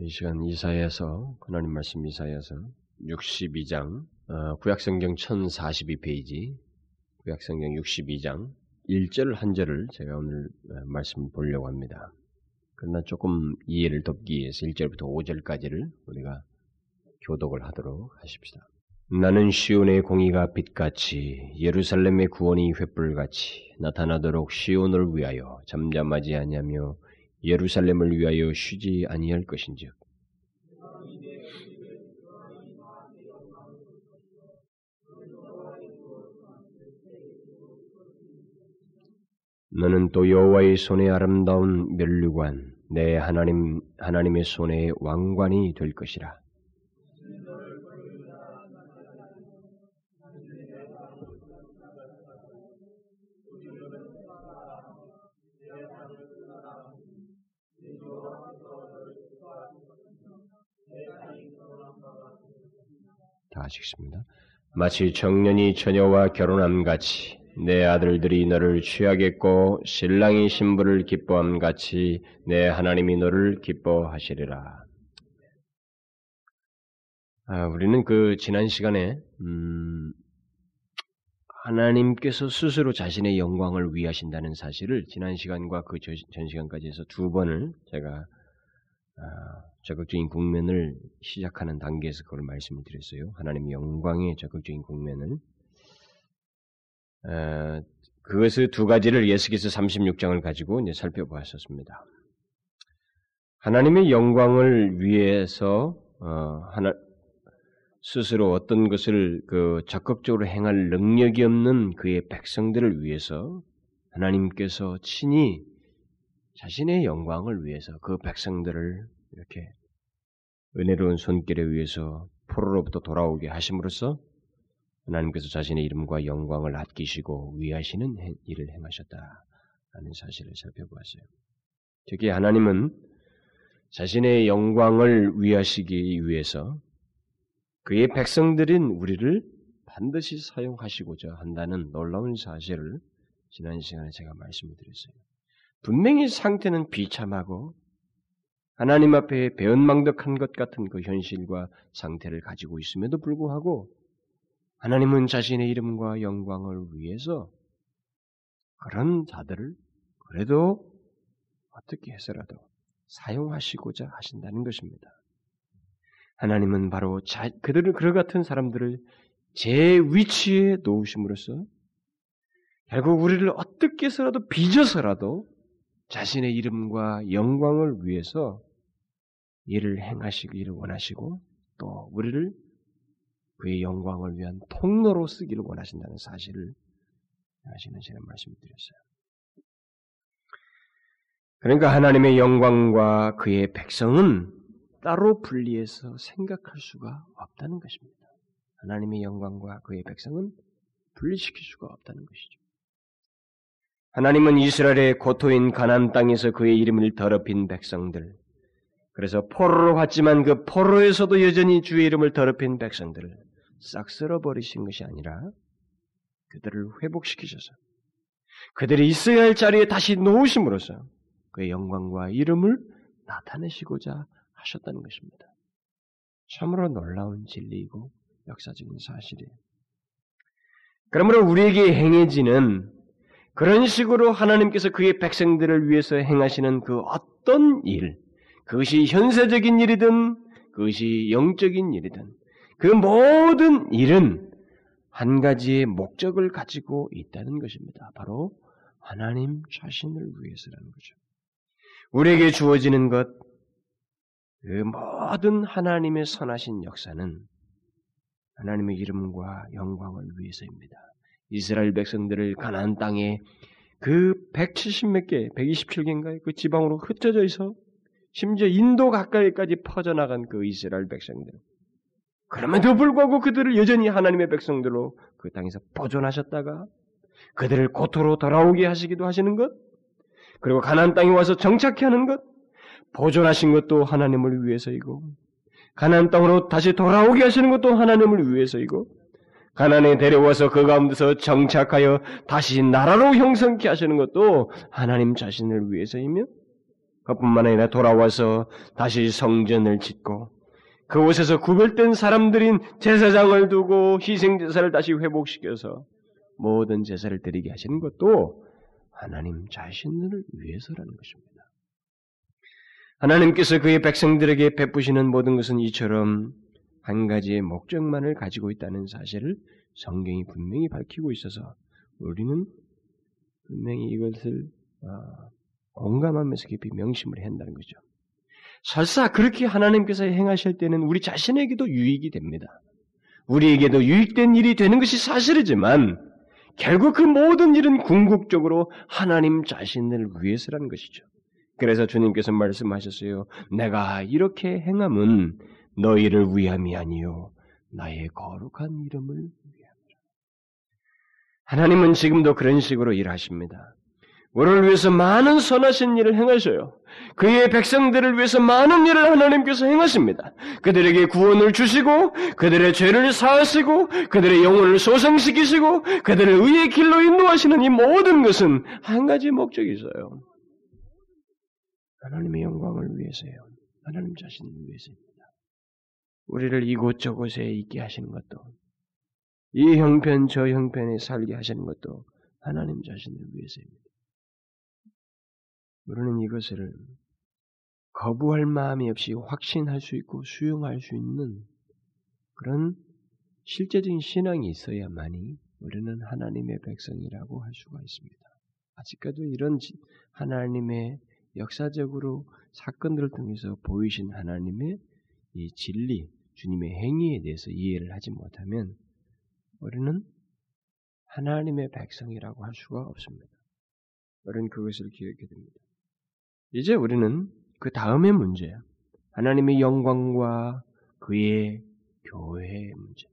이 시간 이사야서 하나님 말씀 이사야서 62장 어, 구약성경 1042페이지 구약성경 62장 1절 한 절을 제가 오늘 어, 말씀 보려고 합니다. 그러나 조금 이해를 돕기 위해서 1절부터 5절까지를 우리가 교독을 하도록 하십시다. 나는 시온의 공의가 빛같이 예루살렘의 구원이 횃불같이 나타나도록 시온을 위하여 잠잠하지 아니하며 예루살렘을 위하여 쉬지 아니할 것인즉 너는 또 여호와의 손에 아름다운 멸류관 내 하나님 하나님의 손에 왕관이 될 것이라. 다 하시겠습니다. 마치 청년이 처녀와 결혼함 같이 내 아들들이 너를 취하겠고 신랑이 신부를 기뻐함 같이 내 하나님이 너를 기뻐하시리라. 아, 우리는 그 지난 시간에 음, 하나님께서 스스로 자신의 영광을 위하신다는 사실을 지난 시간과 그 전 시간까지 해서 두 번을 제가 아, 적극적인 국면을 시작하는 단계에서 그걸 말씀을 드렸어요. 하나님의 영광의 적극적인 국면을 에, 그것의 두 가지를 예수께서 36장을 가지고 이제 살펴보았었습니다. 하나님의 영광을 위해서 어, 하나 스스로 어떤 것을 그 적극적으로 행할 능력이 없는 그의 백성들을 위해서 하나님께서 친히 자신의 영광을 위해서 그 백성들을 이렇게 은혜로운 손길에 의해서 포로로부터 돌아오게 하심으로써 하나님께서 자신의 이름과 영광을 아끼시고 위하시는 일을 행하셨다라는 사실을 살펴보았어요. 특히 하나님은 자신의 영광을 위하시기 위해서 그의 백성들인 우리를 반드시 사용하시고자 한다는 놀라운 사실을 지난 시간에 제가 말씀을 드렸어요. 분명히 상태는 비참하고 하나님 앞에 배은망덕한 것 같은 그 현실과 상태를 가지고 있음에도 불구하고 하나님은 자신의 이름과 영광을 위해서 그런 자들을 그래도 어떻게 해서라도 사용하시고자 하신다는 것입니다. 하나님은 바로 자, 그들을 그런 같은 사람들을 제 위치에 놓으심으로써 결국 우리를 어떻게 해서라도 빚어서라도 자신의 이름과 영광을 위해서 일을 행하시기를 원하시고 또 우리를 그의 영광을 위한 통로로 쓰기를 원하신다는 사실을 하시는 제가 말씀드렸어요. 그러니까 하나님의 영광과 그의 백성은 따로 분리해서 생각할 수가 없다는 것입니다. 하나님의 영광과 그의 백성은 분리시킬 수가 없다는 것이죠. 하나님은 이스라엘의 고토인 가나안 땅에서 그의 이름을 더럽힌 백성들, 그래서 포로로 갔지만 그 포로에서도 여전히 주의 이름을 더럽힌 백성들을 싹 쓸어버리신 것이 아니라 그들을 회복시키셔서 그들이 있어야 할 자리에 다시 놓으심으로써 그의 영광과 이름을 나타내시고자 하셨다는 것입니다. 참으로 놀라운 진리이고 역사적인 사실이에요. 그러므로 우리에게 행해지는 그런 식으로 하나님께서 그의 백성들을 위해서 행하시는 그 어떤 일, 그것이 현세적인 일이든 그것이 영적인 일이든 그 모든 일은 한 가지의 목적을 가지고 있다는 것입니다. 바로 하나님 자신을 위해서라는 거죠. 우리에게 주어지는 것, 그 모든 하나님의 선하신 역사는 하나님의 이름과 영광을 위해서입니다. 이스라엘 백성들을 가나안 땅에 그 170 몇 개, 127개인가요? 그 지방으로 흩어져 있어 심지어 인도 가까이까지 퍼져나간 그 이스라엘 백성들. 그럼에도 불구하고 그들을 여전히 하나님의 백성들로 그 땅에서 보존하셨다가 그들을 고토로 돌아오게 하시기도 하시는 것, 그리고 가나안 땅에 와서 정착해 하는 것, 보존하신 것도 하나님을 위해서이고, 가나안 땅으로 다시 돌아오게 하시는 것도 하나님을 위해서이고, 가나안에 데려와서 그 가운데서 정착하여 다시 나라로 형성케 하시는 것도 하나님 자신을 위해서이며, 그뿐만 아니라 돌아와서 다시 성전을 짓고 그곳에서 구별된 사람들인 제사장을 두고 희생 제사를 다시 회복시켜서 모든 제사를 드리게 하시는 것도 하나님 자신을 위해서라는 것입니다. 하나님께서 그의 백성들에게 베푸시는 모든 것은 이처럼 한 가지의 목적만을 가지고 있다는 사실을 성경이 분명히 밝히고 있어서 우리는 분명히 이것을 어, 공감하면서 깊이 명심을 한다는 거죠. 설사 그렇게 하나님께서 행하실 때는 우리 자신에게도 유익이 됩니다. 우리에게도 유익된 일이 되는 것이 사실이지만 결국 그 모든 일은 궁극적으로 하나님 자신을 위해서라는 것이죠. 그래서 주님께서 말씀하셨어요. 내가 이렇게 행함은 너희를 위함이 아니요 나의 거룩한 이름을 위함이라. 하나님은 지금도 그런 식으로 일하십니다. 우리를 위해서 많은 선하신 일을 행하셔요. 그의 백성들을 위해서 많은 일을 하나님께서 행하십니다. 그들에게 구원을 주시고, 그들의 죄를 사하시고, 그들의 영혼을 소생시키시고, 그들을 의의 길로 인도하시는 이 모든 것은 한 가지 목적이 있어요. 하나님의 영광을 위해서요. 하나님 자신을 위해서입니다. 우리를 이곳저곳에 있게 하시는 것도, 이 형편 저 형편에 살게 하시는 것도 하나님 자신을 위해서입니다. 우리는 이것을 거부할 마음이 없이 확신할 수 있고 수용할 수 있는 그런 실제적인 신앙이 있어야만이 우리는 하나님의 백성이라고 할 수가 있습니다. 아직까지 이런 하나님의 역사적으로 사건들을 통해서 보이신 하나님의 이 진리, 주님의 행위에 대해서 이해를 하지 못하면 우리는 하나님의 백성이라고 할 수가 없습니다. 우리는 그것을 기억해야 됩니다. 이제 우리는 그 다음의 문제, 하나님의 영광과 그의 교회의 문제.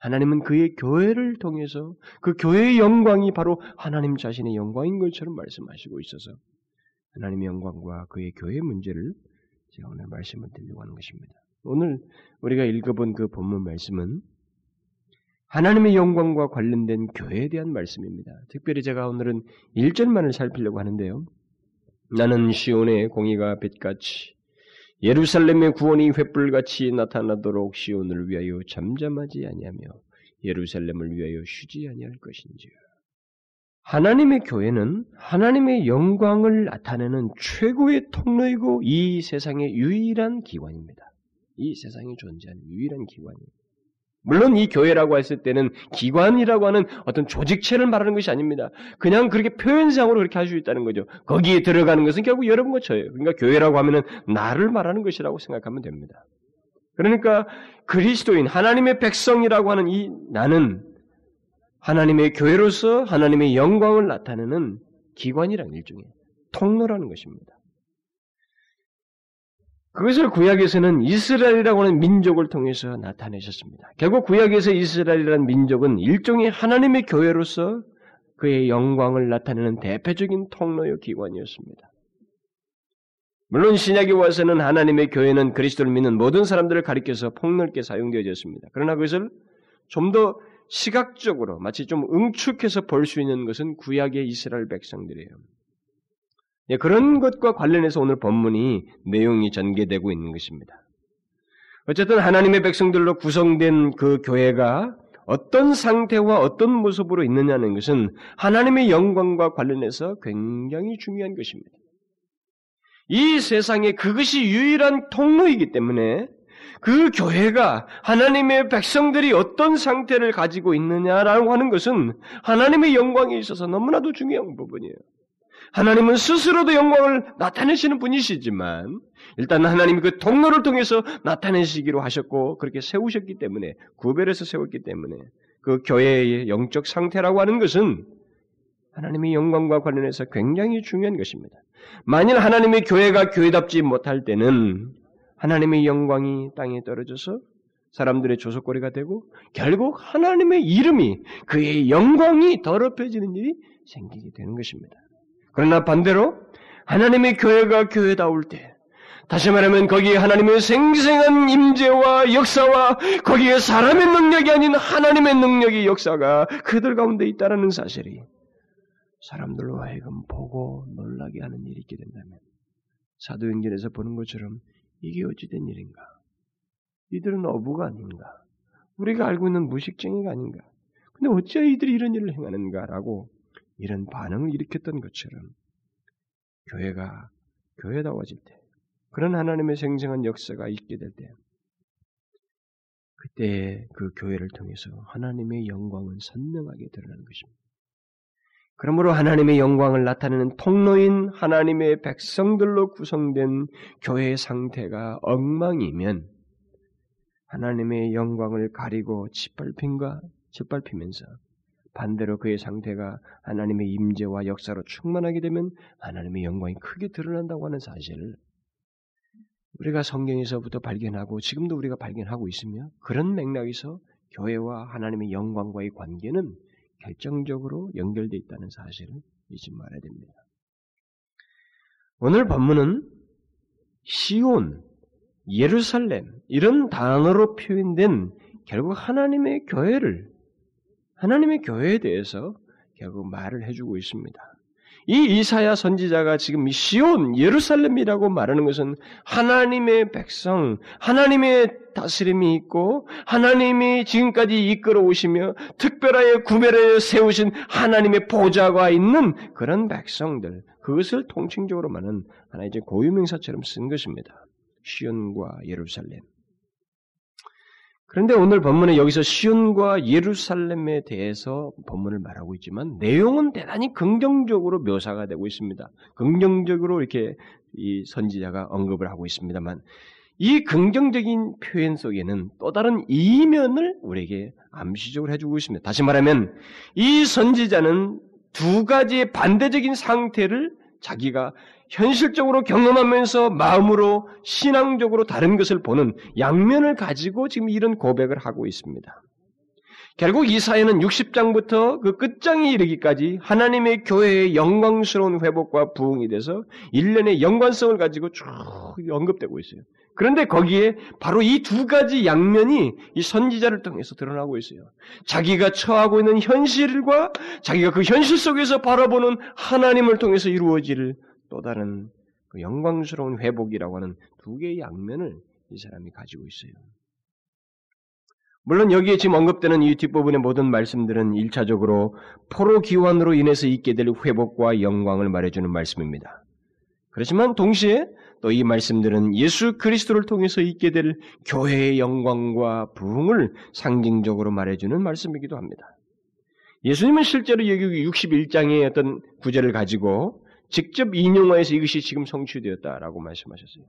하나님은 그의 교회를 통해서 그 교회의 영광이 바로 하나님 자신의 영광인 것처럼 말씀하시고 있어서 하나님의 영광과 그의 교회의 문제를 제가 오늘 말씀을 드리려고 하는 것입니다. 오늘 우리가 읽어본 그 본문 말씀은 하나님의 영광과 관련된 교회에 대한 말씀입니다. 특별히 제가 오늘은 1절만을 살피려고 하는데요. 나는 시온의 공의가 빛같이 예루살렘의 구원이 횃불같이 나타나도록 시온을 위하여 잠잠하지 아니하며 예루살렘을 위하여 쉬지 아니할 것인지요. 하나님의 교회는 하나님의 영광을 나타내는 최고의 통로이고 이 세상의 유일한 기관입니다. 이 세상에 존재하는 유일한 기관이에요. 물론 이 교회라고 했을 때는 기관이라고 하는 어떤 조직체를 말하는 것이 아닙니다. 그냥 그렇게 표현상으로 그렇게 할 수 있다는 거죠. 거기에 들어가는 것은 결국 여러분과 저예요. 그러니까 교회라고 하면은 나를 말하는 것이라고 생각하면 됩니다. 그러니까 그리스도인 하나님의 백성이라고 하는 이 나는 하나님의 교회로서 하나님의 영광을 나타내는 기관이라는 일종의 통로라는 것입니다. 그것을 구약에서는 이스라엘이라고 하는 민족을 통해서 나타내셨습니다. 결국 구약에서 이스라엘이라는 민족은 일종의 하나님의 교회로서 그의 영광을 나타내는 대표적인 통로요 기관이었습니다. 물론 신약에 와서는 하나님의 교회는 그리스도를 믿는 모든 사람들을 가리켜서 폭넓게 사용되어졌습니다. 그러나 그것을 좀 더 시각적으로 마치 좀 응축해서 볼 수 있는 것은 구약의 이스라엘 백성들이에요. 예, 그런 것과 관련해서 오늘 본문이 내용이 전개되고 있는 것입니다. 어쨌든 하나님의 백성들로 구성된 그 교회가 어떤 상태와 어떤 모습으로 있느냐는 것은 하나님의 영광과 관련해서 굉장히 중요한 것입니다. 이 세상에 그것이 유일한 통로이기 때문에 그 교회가 하나님의 백성들이 어떤 상태를 가지고 있느냐라고 하는 것은 하나님의 영광에 있어서 너무나도 중요한 부분이에요. 하나님은 스스로도 영광을 나타내시는 분이시지만 일단 하나님이 그 통로를 통해서 나타내시기로 하셨고 그렇게 세우셨기 때문에 구별해서 세웠기 때문에 그 교회의 영적 상태라고 하는 것은 하나님의 영광과 관련해서 굉장히 중요한 것입니다. 만일 하나님의 교회가 교회답지 못할 때는 하나님의 영광이 땅에 떨어져서 사람들의 조속거리가 되고 결국 하나님의 이름이 그의 영광이 더럽혀지는 일이 생기게 되는 것입니다. 그러나 반대로 하나님의 교회가 교회다울 때 다시 말하면 거기에 하나님의 생생한 임재와 역사와 거기에 사람의 능력이 아닌 하나님의 능력의 역사가 그들 가운데 있다라는 사실이 사람들로 하여금 보고 놀라게 하는 일이 있게 된다면 사도행전에서 보는 것처럼 이게 어찌된 일인가? 이들은 어부가 아닌가? 우리가 알고 있는 무식쟁이가 아닌가? 근데 어찌 이들이 이런 일을 행하는가라고 이런 반응을 일으켰던 것처럼 교회가 교회다워질 때 그런 하나님의 생생한 역사가 있게 될 때 그때 그 교회를 통해서 하나님의 영광은 선명하게 드러나는 것입니다. 그러므로 하나님의 영광을 나타내는 통로인 하나님의 백성들로 구성된 교회의 상태가 엉망이면 하나님의 영광을 가리고 짓밟힌과 짓밟히면서 반대로 그의 상태가 하나님의 임재와 역사로 충만하게 되면 하나님의 영광이 크게 드러난다고 하는 사실을 우리가 성경에서부터 발견하고 지금도 우리가 발견하고 있으며 그런 맥락에서 교회와 하나님의 영광과의 관계는 결정적으로 연결되어 있다는 사실을 잊지 말아야 됩니다. 오늘 본문은 시온, 예루살렘 이런 단어로 표현된 결국 하나님의 교회를 하나님의 교회에 대해서 결국 말을 해주고 있습니다. 이 이사야 선지자가 지금 시온 예루살렘이라고 말하는 것은 하나님의 백성, 하나님의 다스림이 있고 하나님이 지금까지 이끌어 오시며 특별하게 구별하여 세우신 하나님의 보좌가 있는 그런 백성들 그것을 통칭적으로 말하는 하나의 고유명사처럼 쓴 것입니다. 시온과 예루살렘. 그런데 오늘 본문에 여기서 시온과 예루살렘에 대해서 본문을 말하고 있지만 내용은 대단히 긍정적으로 묘사가 되고 있습니다. 긍정적으로 이렇게 이 선지자가 언급을 하고 있습니다만 이 긍정적인 표현 속에는 또 다른 이면을 우리에게 암시적으로 해주고 있습니다. 다시 말하면 이 선지자는 두 가지의 반대적인 상태를 자기가 현실적으로 경험하면서 마음으로 신앙적으로 다른 것을 보는 양면을 가지고 지금 이런 고백을 하고 있습니다. 결국 이 사회는 60장부터 그 끝장에 이르기까지 하나님의 교회의 영광스러운 회복과 부흥이 돼서 일련의 연관성을 가지고 쭉 언급되고 있어요. 그런데 거기에 바로 이 두 가지 양면이 이 선지자를 통해서 드러나고 있어요. 자기가 처하고 있는 현실과 자기가 그 현실 속에서 바라보는 하나님을 통해서 이루어질 또 다른 그 영광스러운 회복이라고 하는 두 개의 양면을 이 사람이 가지고 있어요. 물론 여기에 지금 언급되는 이 뒷부분의 모든 말씀들은 1차적으로 포로 기환으로 인해서 있게 될 회복과 영광을 말해주는 말씀입니다. 그렇지만 동시에 또 이 말씀들은 예수 그리스도를 통해서 있게 될 교회의 영광과 부흥을 상징적으로 말해주는 말씀이기도 합니다. 예수님은 실제로 여기 61장의 어떤 구절을 가지고 직접 인용하여서 이것이 지금 성취되었다라고 말씀하셨어요.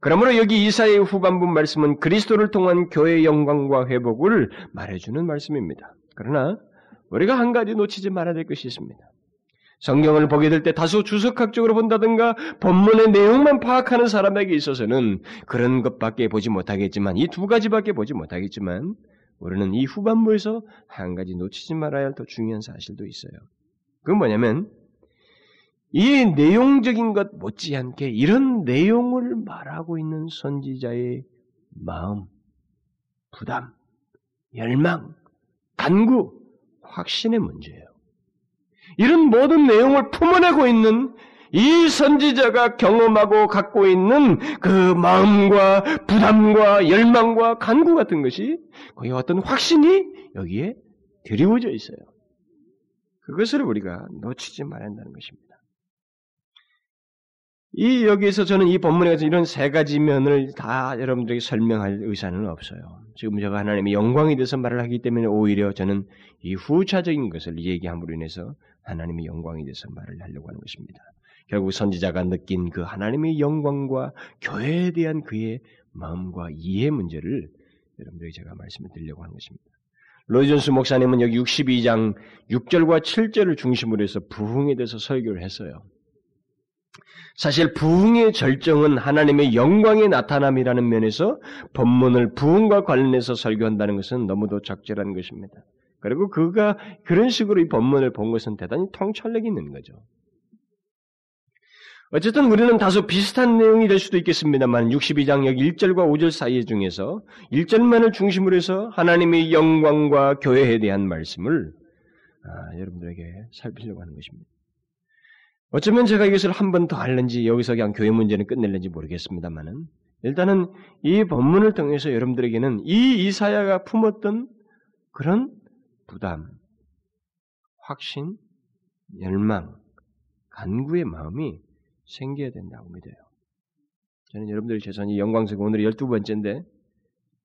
그러므로 여기 이사의 후반부 말씀은 그리스도를 통한 교회의 영광과 회복을 말해주는 말씀입니다. 그러나 우리가 한 가지 놓치지 말아야 될 것이 있습니다. 성경을 보게 될 때 다소 주석학적으로 본다든가 본문의 내용만 파악하는 사람에게 있어서는 그런 것밖에 보지 못하겠지만 이 두 가지밖에 보지 못하겠지만 우리는 이 후반부에서 한 가지 놓치지 말아야 할 더 중요한 사실도 있어요. 그건 뭐냐면 이 내용적인 것 못지않게 이런 내용을 말하고 있는 선지자의 마음, 부담, 열망, 간구, 확신의 문제예요. 이런 모든 내용을 품어내고 있는 이 선지자가 경험하고 갖고 있는 그 마음과 부담과 열망과 간구 같은 것이 거기 어떤 확신이 여기에 드리워져 있어요. 그것을 우리가 놓치지 말아야 한다는 것입니다. 이 여기에서 저는 이 본문에서 이런 세 가지 면을 다 여러분들에게 설명할 의사는 없어요. 지금 제가 하나님의 영광에 대해서 말을 하기 때문에 오히려 저는 이 후차적인 것을 얘기함으로 인해서 하나님의 영광에 대해서 말을 하려고 하는 것입니다. 결국 선지자가 느낀 그 하나님의 영광과 교회에 대한 그의 마음과 이해 문제를 여러분들에게 제가 말씀을 드리려고 하는 것입니다. 로이존스 목사님은 여기 62장 6절과 7절을 중심으로 해서 부흥에 대해서 설교를 했어요. 사실 부흥의 절정은 하나님의 영광의 나타남이라는 면에서 본문을 부흥과 관련해서 설교한다는 것은 너무도 적절한 것입니다. 그리고 그가 그런 식으로 이 본문을 본 것은 대단히 통찰력 있는 거죠. 어쨌든 우리는 다소 비슷한 내용이 될 수도 있겠습니다만 62장 여기 1절과 5절 사이 중에서 1절만을 중심으로 해서 하나님의 영광과 교회에 대한 말씀을 아, 여러분들에게 살피려고 하는 것입니다. 어쩌면 제가 이것을 한 번 더 할는지 여기서 그냥 교회 문제는 끝낼는지 모르겠습니다만은 일단은 이 본문을 통해서 여러분들에게는 이 이사야가 품었던 그런 부담, 확신, 열망, 간구의 마음이 생겨야 된다고 믿어요. 저는 여러분들이 최소한 영광스러운 오늘 열두 번째인데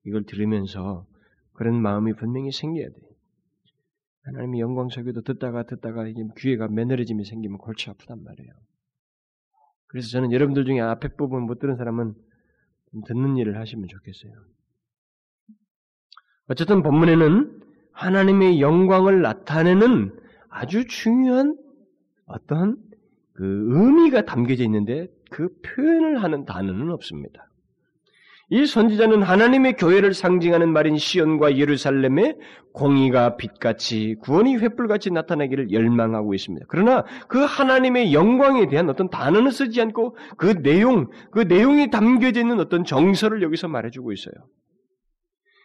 이걸 들으면서 그런 마음이 분명히 생겨야 돼요. 하나님의 영광 설교도 듣다가 듣다가 이게 귀에가 매너리짐이 생기면 골치 아프단 말이에요. 그래서 저는 여러분들 중에 앞에 부분 못 들은 사람은 듣는 일을 하시면 좋겠어요. 어쨌든 본문에는 하나님의 영광을 나타내는 아주 중요한 어떤 그 의미가 담겨져 있는데 그 표현을 하는 단어는 없습니다. 이 선지자는 하나님의 교회를 상징하는 말인 시온과 예루살렘의 공의가 빛같이 구원이 횃불같이 나타나기를 열망하고 있습니다. 그러나 그 하나님의 영광에 대한 어떤 단어는 쓰지 않고 그 내용, 그 내용이 담겨져 있는 어떤 정서를 여기서 말해주고 있어요.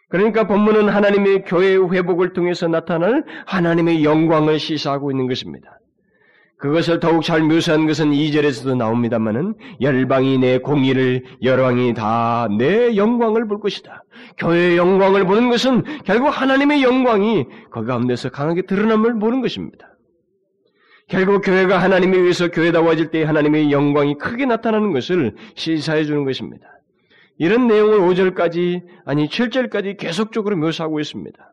그러니까 본문은 하나님의 교회의 회복을 통해서 나타날 하나님의 영광을 시사하고 있는 것입니다. 그것을 더욱 잘 묘사한 것은 2절에서도 나옵니다만은 열방이 내 공의를 열왕이 다 내 영광을 볼 것이다. 교회의 영광을 보는 것은 결국 하나님의 영광이 그 가운데서 강하게 드러남을 보는 것입니다. 결국 교회가 하나님에 의해서 교회다워질 때 하나님의 영광이 크게 나타나는 것을 시사해 주는 것입니다. 이런 내용을 5절까지 아니 7절까지 계속적으로 묘사하고 있습니다.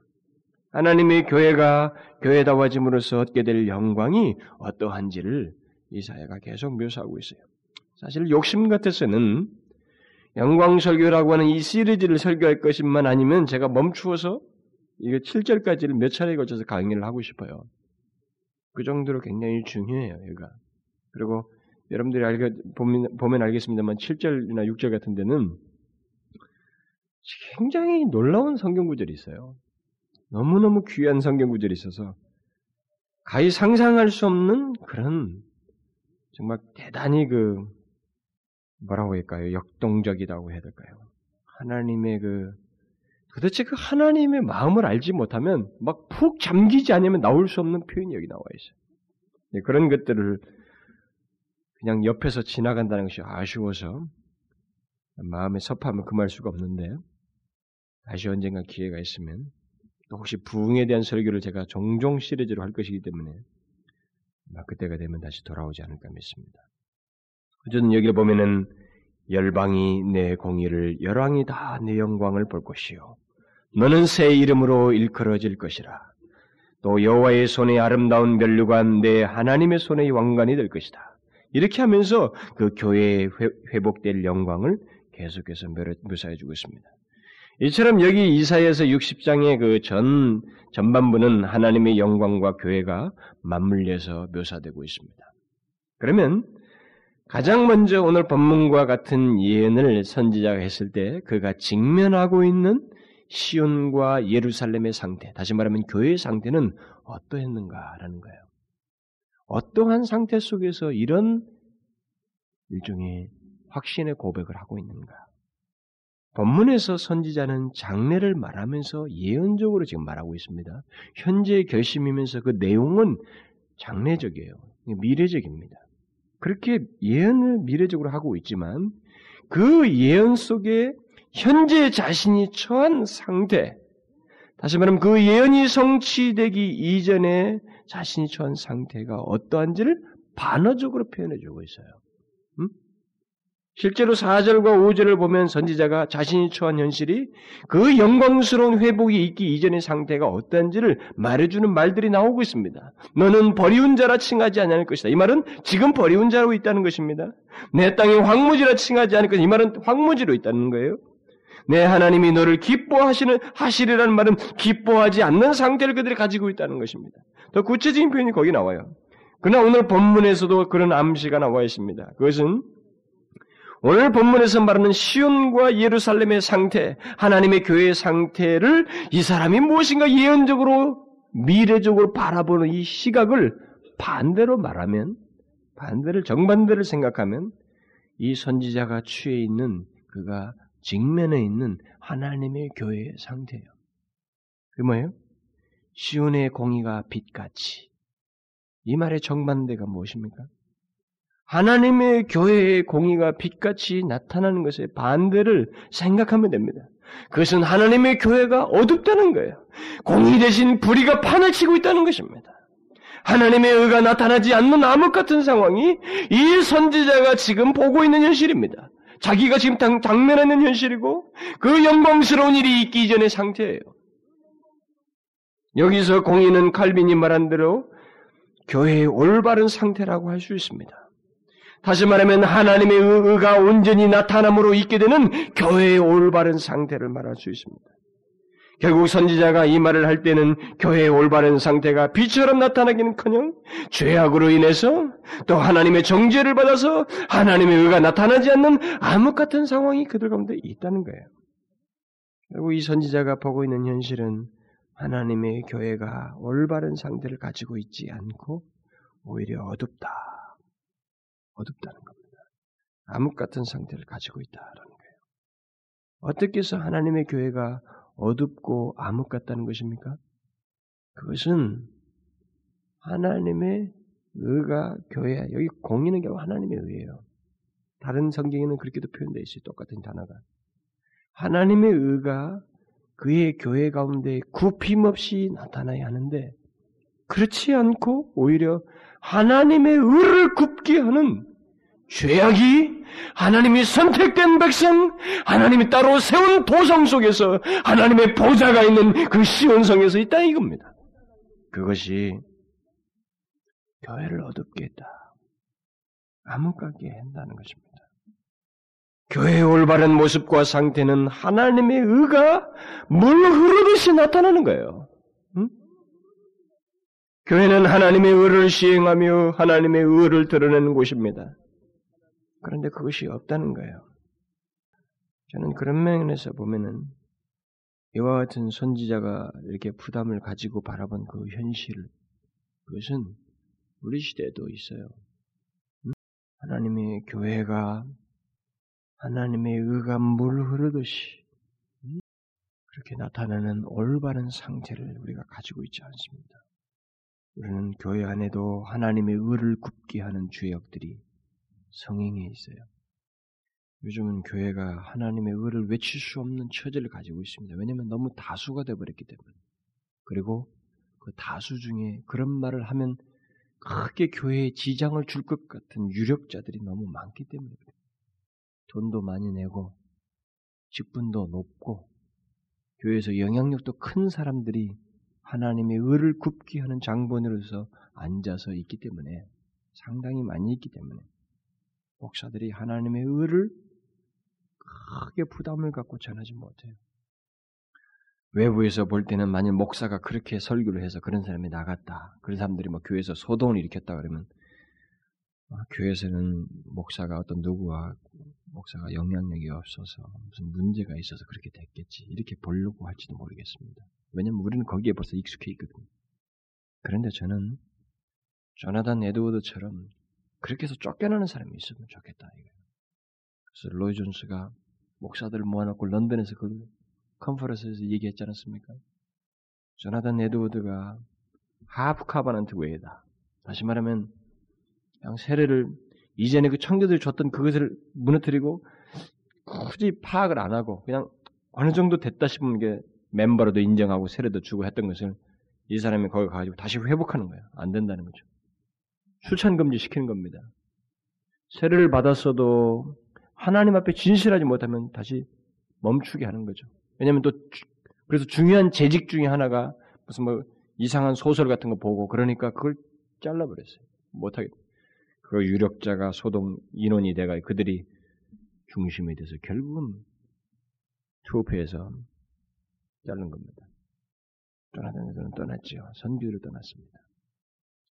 하나님의 교회가 교회다워짐으로써 얻게 될 영광이 어떠한지를 이사야가 계속 묘사하고 있어요. 사실 욕심 같아서는 영광 설교라고 하는 이 시리즈를 설교할 것이만 아니면 제가 멈추어서 이거 7절까지를 몇 차례에 걸쳐서 강의를 하고 싶어요. 그 정도로 굉장히 중요해요, 얘가. 그리고 여러분들이 알게, 보면, 보면 알겠습니다만 7절이나 6절 같은 데는 굉장히 놀라운 성경 구절이 있어요. 너무너무 귀한 성경 구절이 있어서 가히 상상할 수 없는 그런 정말 대단히 그 뭐라고 할까요? 역동적이라고 해야 될까요? 하나님의 그 도대체 그 하나님의 마음을 알지 못하면 막 푹 잠기지 않으면 나올 수 없는 표현이 여기 나와 있어요. 네, 그런 것들을 그냥 옆에서 지나간다는 것이 아쉬워서 마음에 섭하면 금할 수가 없는데 다시 언젠가 기회가 있으면 혹시 부흥에 대한 설교를 제가 종종 시리즈로 할 것이기 때문에 그때가 되면 다시 돌아오지 않을까 믿습니다. 어쨌든 여기 보면은 열방이 내 공의를 열왕이 다 내 영광을 볼 것이요 너는 새 이름으로 일컬어질 것이라 또 여호와의 손에 아름다운 멸류관 내 하나님의 손의 왕관이 될 것이다. 이렇게 하면서 그 교회에 회복될 영광을 계속해서 묘사해 주고 있습니다. 이처럼 여기 이사에서 60장의 그 전 전반부는 하나님의 영광과 교회가 맞물려서 묘사되고 있습니다. 그러면 가장 먼저 오늘 본문과 같은 예언을 선지자가 했을 때 그가 직면하고 있는 시온과 예루살렘의 상태, 다시 말하면 교회의 상태는 어떠했는가라는 거예요. 어떠한 상태 속에서 이런 일종의 확신의 고백을 하고 있는가? 본문에서 선지자는 장래를 말하면서 예언적으로 지금 말하고 있습니다. 현재의 결심이면서 그 내용은 장래적이에요. 미래적입니다. 그렇게 예언을 미래적으로 하고 있지만 그 예언 속에 현재 자신이 처한 상태, 다시 말하면 그 예언이 성취되기 이전에 자신이 처한 상태가 어떠한지를 반어적으로 표현해 주고 있어요. 실제로 4절과 5절을 보면 선지자가 자신이 처한 현실이 그 영광스러운 회복이 있기 이전의 상태가 어떤지를 말해주는 말들이 나오고 있습니다. 너는 버리운 자라 칭하지 않을 것이다. 이 말은 지금 버리운 자로 있다는 것입니다. 내 땅이 황무지라 칭하지 않을 것이다. 이 말은 황무지로 있다는 거예요. 내 하나님이 너를 기뻐하시는 하시리라는 말은 기뻐하지 않는 상태를 그들이 가지고 있다는 것입니다. 더 구체적인 표현이 거기 나와요. 그러나 오늘 본문에서도 그런 암시가 나와 있습니다. 그것은 오늘 본문에서 말하는 시온과 예루살렘의 상태, 하나님의 교회의 상태를 이 사람이 무엇인가 예언적으로 미래적으로 바라보는 이 시각을 반대로 말하면 반대를 정반대를 생각하면 이 선지자가 취해 있는 그가 직면에 있는 하나님의 교회의 상태예요. 그 뭐예요? 시온의 공의가 빛같이 이 말의 정반대가 무엇입니까? 하나님의 교회의 공의가 빛같이 나타나는 것의 반대를 생각하면 됩니다. 그것은 하나님의 교회가 어둡다는 거예요. 공의 대신 불의가 판을 치고 있다는 것입니다. 하나님의 의가 나타나지 않는 암흑 같은 상황이 이 선지자가 지금 보고 있는 현실입니다. 자기가 지금 당, 당면하는 현실이고 그 영광스러운 일이 있기 이전의 상태예요. 여기서 공의는 칼빈이 말한 대로 교회의 올바른 상태라고 할 수 있습니다. 다시 말하면 하나님의 의가 온전히 나타남으로 있게 되는 교회의 올바른 상태를 말할 수 있습니다. 결국 선지자가 이 말을 할 때는 교회의 올바른 상태가 빛처럼 나타나기는커녕 죄악으로 인해서 또 하나님의 정죄를 받아서 하나님의 의가 나타나지 않는 암흑 같은 상황이 그들 가운데 있다는 거예요. 결국 이 선지자가 보고 있는 현실은 하나님의 교회가 올바른 상태를 가지고 있지 않고 오히려 어둡다. 어둡다는 겁니다. 암흑 같은 상태를 가지고 있다라는 거예요. 어떻게 해서 하나님의 교회가 어둡고 암흑 같다는 것입니까? 그것은 하나님의 의가 교회, 여기 공의는 결국 하나님의 의예요. 다른 성경에는 그렇게도 표현되어 있어요. 똑같은 단어가. 하나님의 의가 그의 교회 가운데 굽힘없이 나타나야 하는데, 그렇지 않고 오히려 하나님의 의를 굽게 하는 죄악이 하나님이 선택된 백성, 하나님이 따로 세운 도성 속에서 하나님의 보좌가 있는 그 시온성에서 있다 이겁니다. 그것이 교회를 어둡게 했다. 암흑하게 한다는 것입니다. 교회의 올바른 모습과 상태는 하나님의 의가 물 흐르듯이 나타나는 거예요. 응? 교회는 하나님의 의를 시행하며 하나님의 의를 드러내는 곳입니다. 그런데 그것이 없다는 거예요. 저는 그런 면에서 보면은 이와 같은 선지자가 이렇게 부담을 가지고 바라본 그 현실, 그것은 우리 시대에도 있어요. 하나님의 교회가 하나님의 의가 물 흐르듯이 그렇게 나타나는 올바른 상태를 우리가 가지고 있지 않습니다. 우리는 교회 안에도 하나님의 의를 굽게 하는 죄역들이 성행에 있어요. 요즘은 교회가 하나님의 의를 외칠 수 없는 처지를 가지고 있습니다. 왜냐하면 너무 다수가 되어버렸기 때문에. 그리고 그 다수 중에 그런 말을 하면 크게 교회에 지장을 줄 것 같은 유력자들이 너무 많기 때문에 그래요. 돈도 많이 내고 직분도 높고 교회에서 영향력도 큰 사람들이 하나님의 의를 굽게 하는 장본으로서 앉아서 있기 때문에 상당히 많이 있기 때문에 목사들이 하나님의 의를 크게 부담을 갖고 전하지 못해요. 외부에서 볼 때는 만약 목사가 그렇게 설교를 해서 그런 사람이 나갔다. 그런 사람들이 뭐 교회에서 소동을 일으켰다 그러면 아, 교회에서는 목사가 어떤 누구와 목사가 영향력이 없어서 무슨 문제가 있어서 그렇게 됐겠지. 이렇게 보려고 할지도 모르겠습니다. 왜냐면 우리는 거기에 벌써 익숙해 있거든요. 그런데 저는 조나단 에드워드처럼 그렇게 해서 쫓겨나는 사람이 있으면 좋겠다. 그래서 로이 존스가 목사들을 모아놓고 런던에서 그 컨퍼런스에서 얘기했지 않았습니까? 조나단 에드워드가 하프 카바넌트 웨이다. 다시 말하면 그냥 세례를 이전에 그 청교들이 줬던 그것을 무너뜨리고 굳이 파악을 안 하고 그냥 어느 정도 됐다 싶으면 게 멤버로도 인정하고 세례도 주고 했던 것을 이 사람이 거기 가가지고 다시 회복하는 거예요. 안 된다는 거죠. 수찬 금지 시키는 겁니다. 세례를 받았어도 하나님 앞에 진실하지 못하면 다시 멈추게 하는 거죠. 왜냐하면 또 그래서 중요한 재직 중에 하나가 무슨 뭐 이상한 소설 같은 거 보고 그러니까 그걸 잘라버렸어요. 못하게. 그 유력자가 소동 인원이 돼가 그들이 중심이 돼서 결국은 투표해서 자른 겁니다. 떠나는 데는 떠났죠. 선교를 떠났습니다.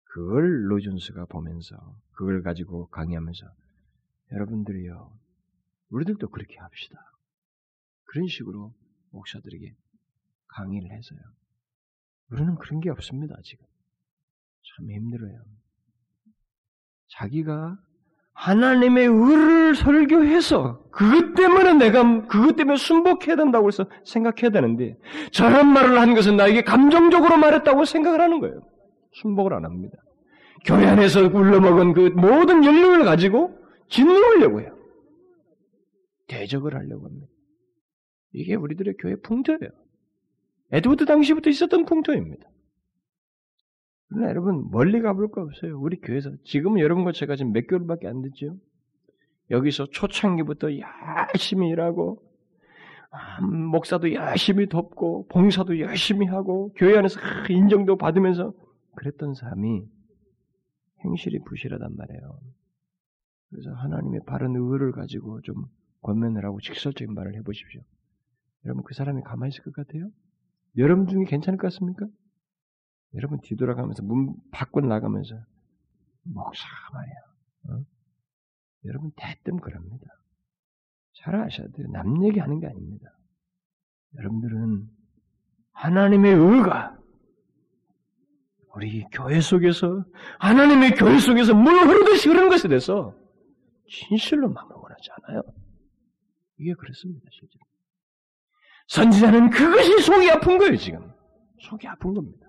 그걸 로준스가 보면서 그걸 가지고 강의하면서 여러분들이요 우리들도 그렇게 합시다. 그런 식으로 목사들에게 강의를 해서요. 우리는 그런 게 없습니다, 지금. 참 힘들어요. 자기가 하나님의 의를 설교해서 그것 때문에 내가 그것 때문에 순복해야 된다고 해서 생각해야 되는데 저런 말을 한 것은 나에게 감정적으로 말했다고 생각을 하는 거예요. 순복을 안 합니다. 교회 안에서 굴러먹은 그 모든 연륜을 가지고 짓누르려고 해요. 대적을 하려고 합니다. 이게 우리들의 교회 풍토예요. 에드워드 당시부터 있었던 풍토입니다. 그러나 여러분 멀리 가볼 거 없어요. 우리 교회에서 지금은 여러분과 제가 지금 몇 개월밖에 안 됐죠. 여기서 초창기부터 열심히 일하고 아, 목사도 열심히 돕고 봉사도 열심히 하고 교회 안에서 인정도 받으면서 그랬던 사람이 행실이 부실하단 말이에요. 그래서 하나님의 바른 의를 가지고 좀 권면을 하고 직설적인 말을 해보십시오. 여러분 그 사람이 가만히 있을 것 같아요? 여러분 중에 괜찮을 것 같습니까? 여러분 뒤돌아가면서 문 밖으로 나가면서 목사 말이야. 어? 여러분 대뜸 그럽니다. 잘 아셔야 돼요. 남 얘기하는 게 아닙니다. 여러분들은 하나님의 의가 우리 교회 속에서 하나님의 교회 속에서 물 흐르듯이 흐르는 것에 대해서 진실로 마음을 원하지 않아요. 이게 그렇습니다, 실제로. 선지자는 그것이 속이 아픈 거예요, 지금. 속이 아픈 겁니다.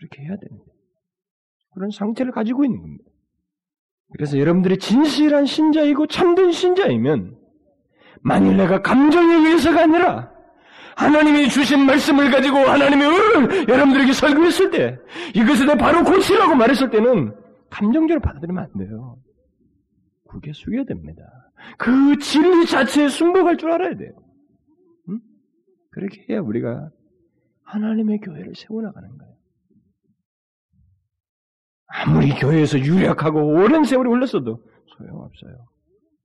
그렇게 해야 됩니다. 그런 상태를 가지고 있는 겁니다. 그래서 여러분들이 진실한 신자이고 참된 신자이면 만일 내가 감정에 의해서가 아니라 하나님이 주신 말씀을 가지고 하나님의 의를 여러분들에게 설교했을 때 이것을 내 바로 고치라고 말했을 때는 감정적으로 받아들이면 안 돼요. 그게 숙여야 됩니다. 그 진리 자체에 순복할 줄 알아야 돼요. 응? 그렇게 해야 우리가 하나님의 교회를 세워나가는 거예요. 아무리 교회에서 유력하고 오랜 세월이 흘렀어도 소용없어요.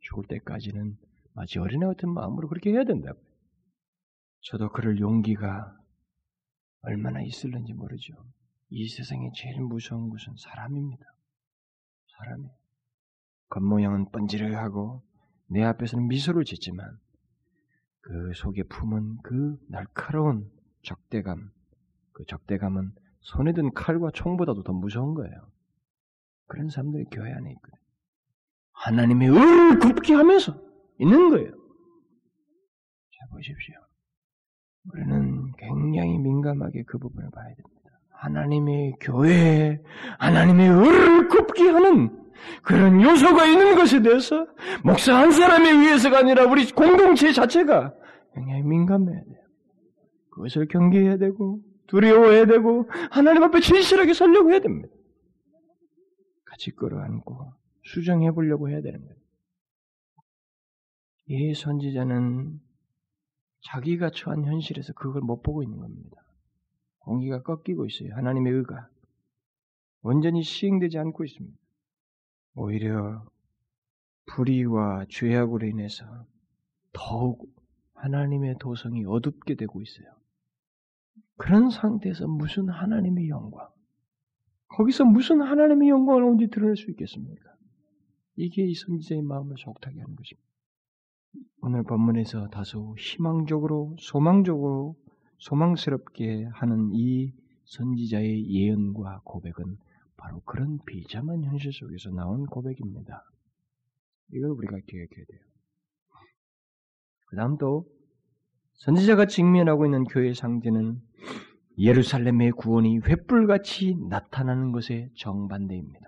죽을 때까지는 마치 어린애 같은 마음으로 그렇게 해야 된다고요. 저도 그럴 용기가 얼마나 있을는지 모르죠. 이 세상에 제일 무서운 것은 사람입니다. 사람이. 겉모양은 번지르하고 내 앞에서는 미소를 짓지만 그 속에 품은 그 날카로운 적대감, 그 적대감은 손에 든 칼과 총보다도 더 무서운 거예요. 그런 사람들이 교회 안에 있거든요. 하나님의 의를 굽게 하면서 있는 거예요. 자, 보십시오. 우리는 굉장히 민감하게 그 부분을 봐야 됩니다. 하나님의 교회에 하나님의 의를 굽게 하는 그런 요소가 있는 것에 대해서 목사 한 사람에 의해서가 아니라 우리 공동체 자체가 굉장히 민감해야 돼요. 그것을 경계해야 되고 두려워해야 되고 하나님 앞에 진실하게 살려고 해야 됩니다. 같이 끌어안고 수정해 보려고 해야 되는 거예요. 이 선지자는 자기가 처한 현실에서 그걸 못 보고 있는 겁니다. 공기가 꺾이고 있어요. 하나님의 의가. 완전히 시행되지 않고 있습니다. 오히려 불의와 죄악으로 인해서 더욱 하나님의 도성이 어둡게 되고 있어요. 그런 상태에서 무슨 하나님의 영광, 거기서 무슨 하나님의 영광을 언제 드러낼 수 있겠습니까? 이게 이 선지자의 마음을 속하게 하는 것입니다. 오늘 본문에서 다소 희망적으로, 소망적으로, 소망스럽게 하는 이 선지자의 예언과 고백은 바로 그런 비참한 현실 속에서 나온 고백입니다. 이걸 우리가 기억해야 돼요. 그 다음 또, 선지자가 직면하고 있는 교회의 상태는 예루살렘의 구원이 횃불같이 나타나는 것에 정반대입니다.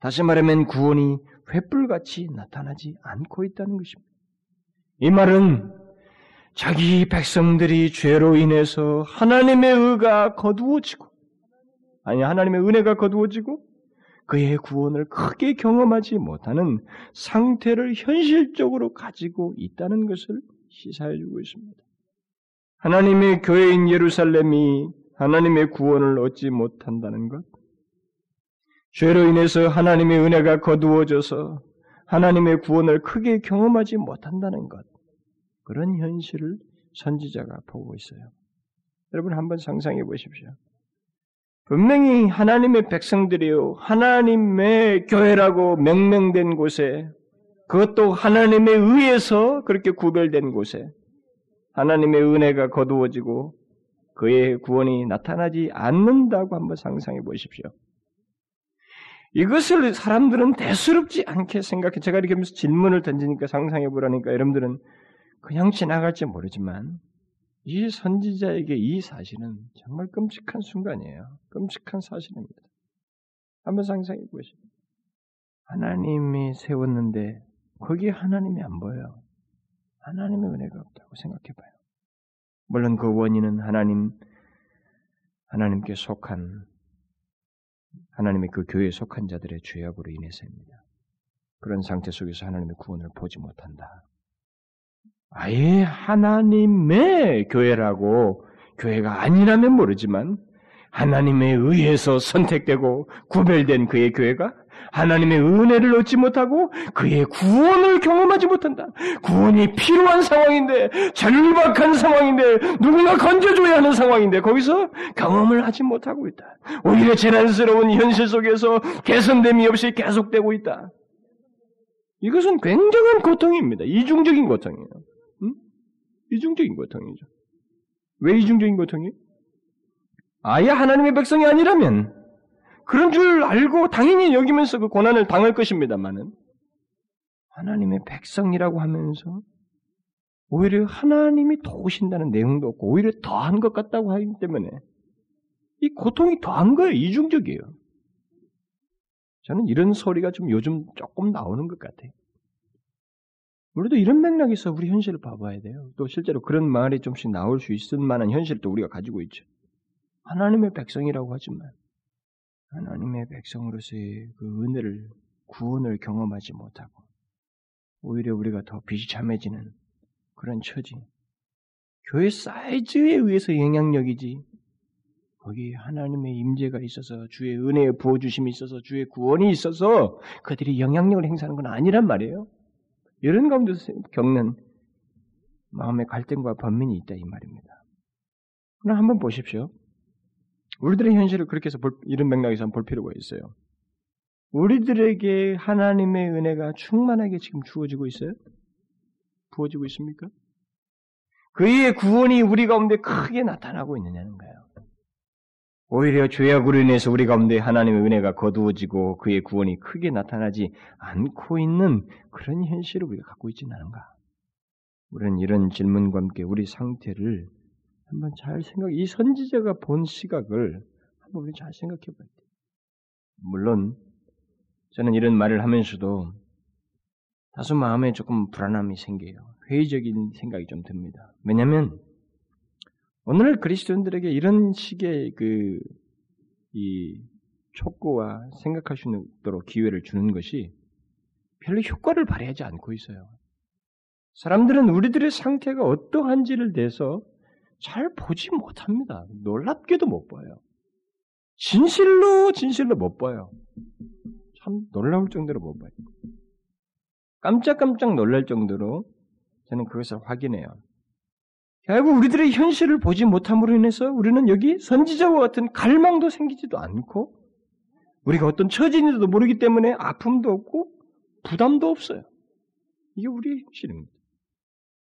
다시 말하면 구원이 횃불같이 나타나지 않고 있다는 것입니다. 이 말은 자기 백성들이 죄로 인해서 하나님의 의가 거두어지고, 아니, 하나님의 은혜가 거두어지고, 그의 구원을 크게 경험하지 못하는 상태를 현실적으로 가지고 있다는 것을 시사해 주고 있습니다. 하나님의 교회인 예루살렘이 하나님의 구원을 얻지 못한다는 것, 죄로 인해서 하나님의 은혜가 거두어져서 하나님의 구원을 크게 경험하지 못한다는 것, 그런 현실을 선지자가 보고 있어요. 여러분 한번 상상해 보십시오. 분명히 하나님의 백성들이요, 하나님의 교회라고 명명된 곳에, 그것도 하나님의 의해서 그렇게 구별된 곳에, 하나님의 은혜가 거두어지고 그의 구원이 나타나지 않는다고 한번 상상해 보십시오. 이것을 사람들은 대수롭지 않게 생각해. 제가 이렇게 하면서 질문을 던지니까 상상해 보라니까 여러분들은 그냥 지나갈지 모르지만 이 선지자에게 이 사실은 정말 끔찍한 순간이에요. 끔찍한 사실입니다. 한번 상상해 보시죠. 하나님이 세웠는데 거기에 하나님이 안 보여요. 하나님의 은혜가 없다고 생각해 봐요. 물론 그 원인은 하나님, 하나님께 속한, 하나님의 그 교회에 속한 자들의 죄악으로 인해서입니다. 그런 상태 속에서 하나님의 구원을 보지 못한다. 아예 하나님의 교회라고 교회가 아니라면 모르지만 하나님에 의해서 선택되고 구별된 그의 교회가 하나님의 은혜를 얻지 못하고 그의 구원을 경험하지 못한다. 구원이 필요한 상황인데, 절박한 상황인데, 누군가 건져줘야 하는 상황인데, 거기서 경험을 하지 못하고 있다. 오히려 재난스러운 현실 속에서 개선됨이 없이 계속되고 있다. 이것은 굉장한 고통입니다. 이중적인 고통이에요. 응? 이중적인 고통이죠. 왜 이중적인 고통이에요? 아예 하나님의 백성이 아니라면 그런 줄 알고 당연히 여기면서 그 고난을 당할 것입니다만은 하나님의 백성이라고 하면서 오히려 하나님이 도우신다는 내용도 없고 오히려 더한 것 같다고 하기 때문에 이 고통이 더한 거예요. 이중적이에요. 저는 이런 소리가 좀 요즘 조금 나오는 것 같아요. 우리도 이런 맥락에서 우리 현실을 봐봐야 돼요. 또 실제로 그런 말이 좀씩 나올 수 있을 만한 현실도 우리가 가지고 있죠. 하나님의 백성이라고 하지만 하나님의 백성으로서의 그 은혜를 구원을 경험하지 못하고 오히려 우리가 더 비참해지는 그런 처지. 교회 사이즈에 의해서 영향력이지. 거기 하나님의 임재가 있어서 주의 은혜의 부어 주심이 있어서 주의 구원이 있어서 그들이 영향력을 행사하는 건 아니란 말이에요. 이런 가운데서 겪는 마음의 갈등과 번민이 있다 이 말입니다. 그럼 한번 보십시오. 우리들의 현실을 그렇게 해서 볼, 이런 맥락에서 볼 필요가 있어요. 우리들에게 하나님의 은혜가 충만하게 지금 주어지고 있어요? 부어지고 있습니까? 그의 구원이 우리 가운데 크게 나타나고 있느냐는 거예요. 오히려 죄악으로 인해서 우리 가운데 하나님의 은혜가 거두어지고 그의 구원이 크게 나타나지 않고 있는 그런 현실을 우리가 갖고 있지는 않은가? 우리는 이런 질문과 함께 우리 상태를 한번 잘 생각, 이 선지자가 본 시각을 한번 우리 잘 생각해 봐야 돼요. 물론, 저는 이런 말을 하면서도 다소 마음에 조금 불안함이 생겨요. 회의적인 생각이 좀 듭니다. 왜냐하면 오늘 그리스도인들에게 이런 식의 그 이 촉구와 생각할 수 있도록 기회를 주는 것이 별로 효과를 발휘하지 않고 있어요. 사람들은 우리들의 상태가 어떠한지를 대해서 잘 보지 못합니다. 놀랍게도 못 봐요. 진실로 진실로 못 봐요. 참 놀라울 정도로 못 봐요. 깜짝깜짝 놀랄 정도로 저는 그것을 확인해요. 결국 우리들의 현실을 보지 못함으로 인해서 우리는 여기 선지자와 같은 갈망도 생기지도 않고 우리가 어떤 처진인지도 모르기 때문에 아픔도 없고 부담도 없어요. 이게 우리의 현실입니다.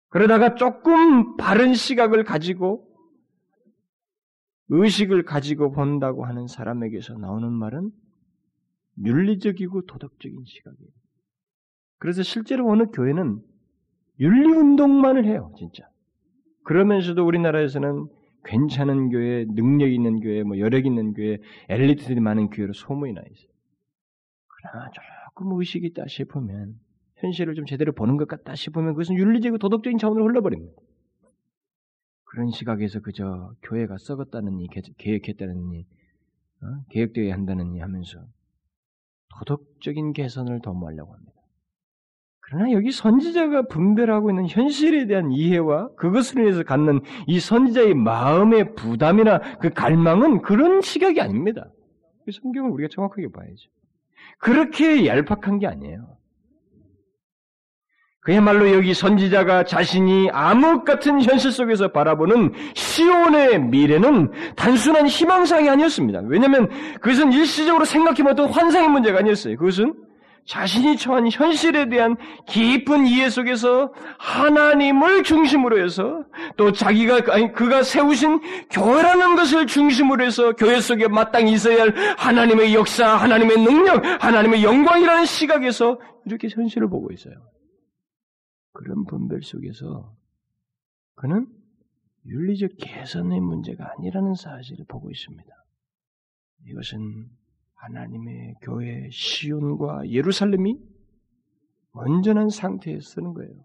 그러다가 조금 바른 시각을 가지고 의식을 가지고 본다고 하는 사람에게서 나오는 말은 윤리적이고 도덕적인 시각이에요. 그래서 실제로 어느 교회는 윤리 운동만을 해요, 진짜. 그러면서도 우리나라에서는 괜찮은 교회, 능력 있는 교회, 뭐 여력 있는 교회, 엘리트들이 많은 교회로 소문이 나 있어요. 그러나 조금 의식이 있다 싶으면 현실을 좀 제대로 보는 것 같다 싶으면 그것은 윤리적이고 도덕적인 차원으로 흘러버립니다. 그런 시각에서 그저 교회가 썩었다느니 계획했다느니 어? 계획되어야 한다느니 하면서 도덕적인 개선을 도모하려고 합니다. 그러나 여기 선지자가 분별하고 있는 현실에 대한 이해와 그것을 위해서 갖는 이 선지자의 마음의 부담이나 그 갈망은 그런 시각이 아닙니다. 성경을 우리가 정확하게 봐야죠. 그렇게 얄팍한 게 아니에요. 그야말로 여기 선지자가 자신이 암흑 같은 현실 속에서 바라보는 시온의 미래는 단순한 희망상이 아니었습니다. 왜냐하면 그것은 일시적으로 생각해봤던 환상의 문제가 아니었어요. 그것은 자신이 처한 현실에 대한 깊은 이해 속에서 하나님을 중심으로 해서 또 자기가 아니 그가 세우신 교회라는 것을 중심으로 해서 교회 속에 마땅히 있어야 할 하나님의 역사, 하나님의 능력, 하나님의 영광이라는 시각에서 이렇게 현실을 보고 있어요. 그런 분별 속에서 그는 윤리적 개선의 문제가 아니라는 사실을 보고 있습니다. 이것은 하나님의 교회 시온과 예루살렘이 온전한 상태에 서는 거예요.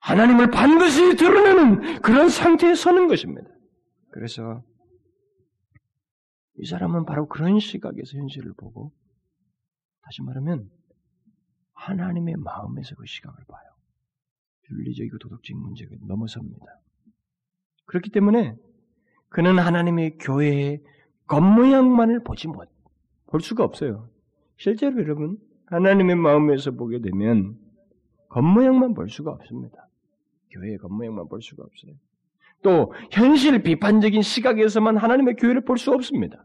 하나님을 반드시 드러내는 그런 상태에 서는 것입니다. 그래서 이 사람은 바로 그런 시각에서 현실을 보고 다시 말하면 하나님의 마음에서 그 시각을 봐요. 윤리적이고 도덕적인 문제가 넘어섭니다. 그렇기 때문에 그는 하나님의 교회의 겉모양만을 보지 못, 볼 수가 없어요. 실제로 여러분, 하나님의 마음에서 보게 되면 겉모양만 볼 수가 없습니다. 교회의 겉모양만 볼 수가 없어요. 또 현실 비판적인 시각에서만 하나님의 교회를 볼 수 없습니다.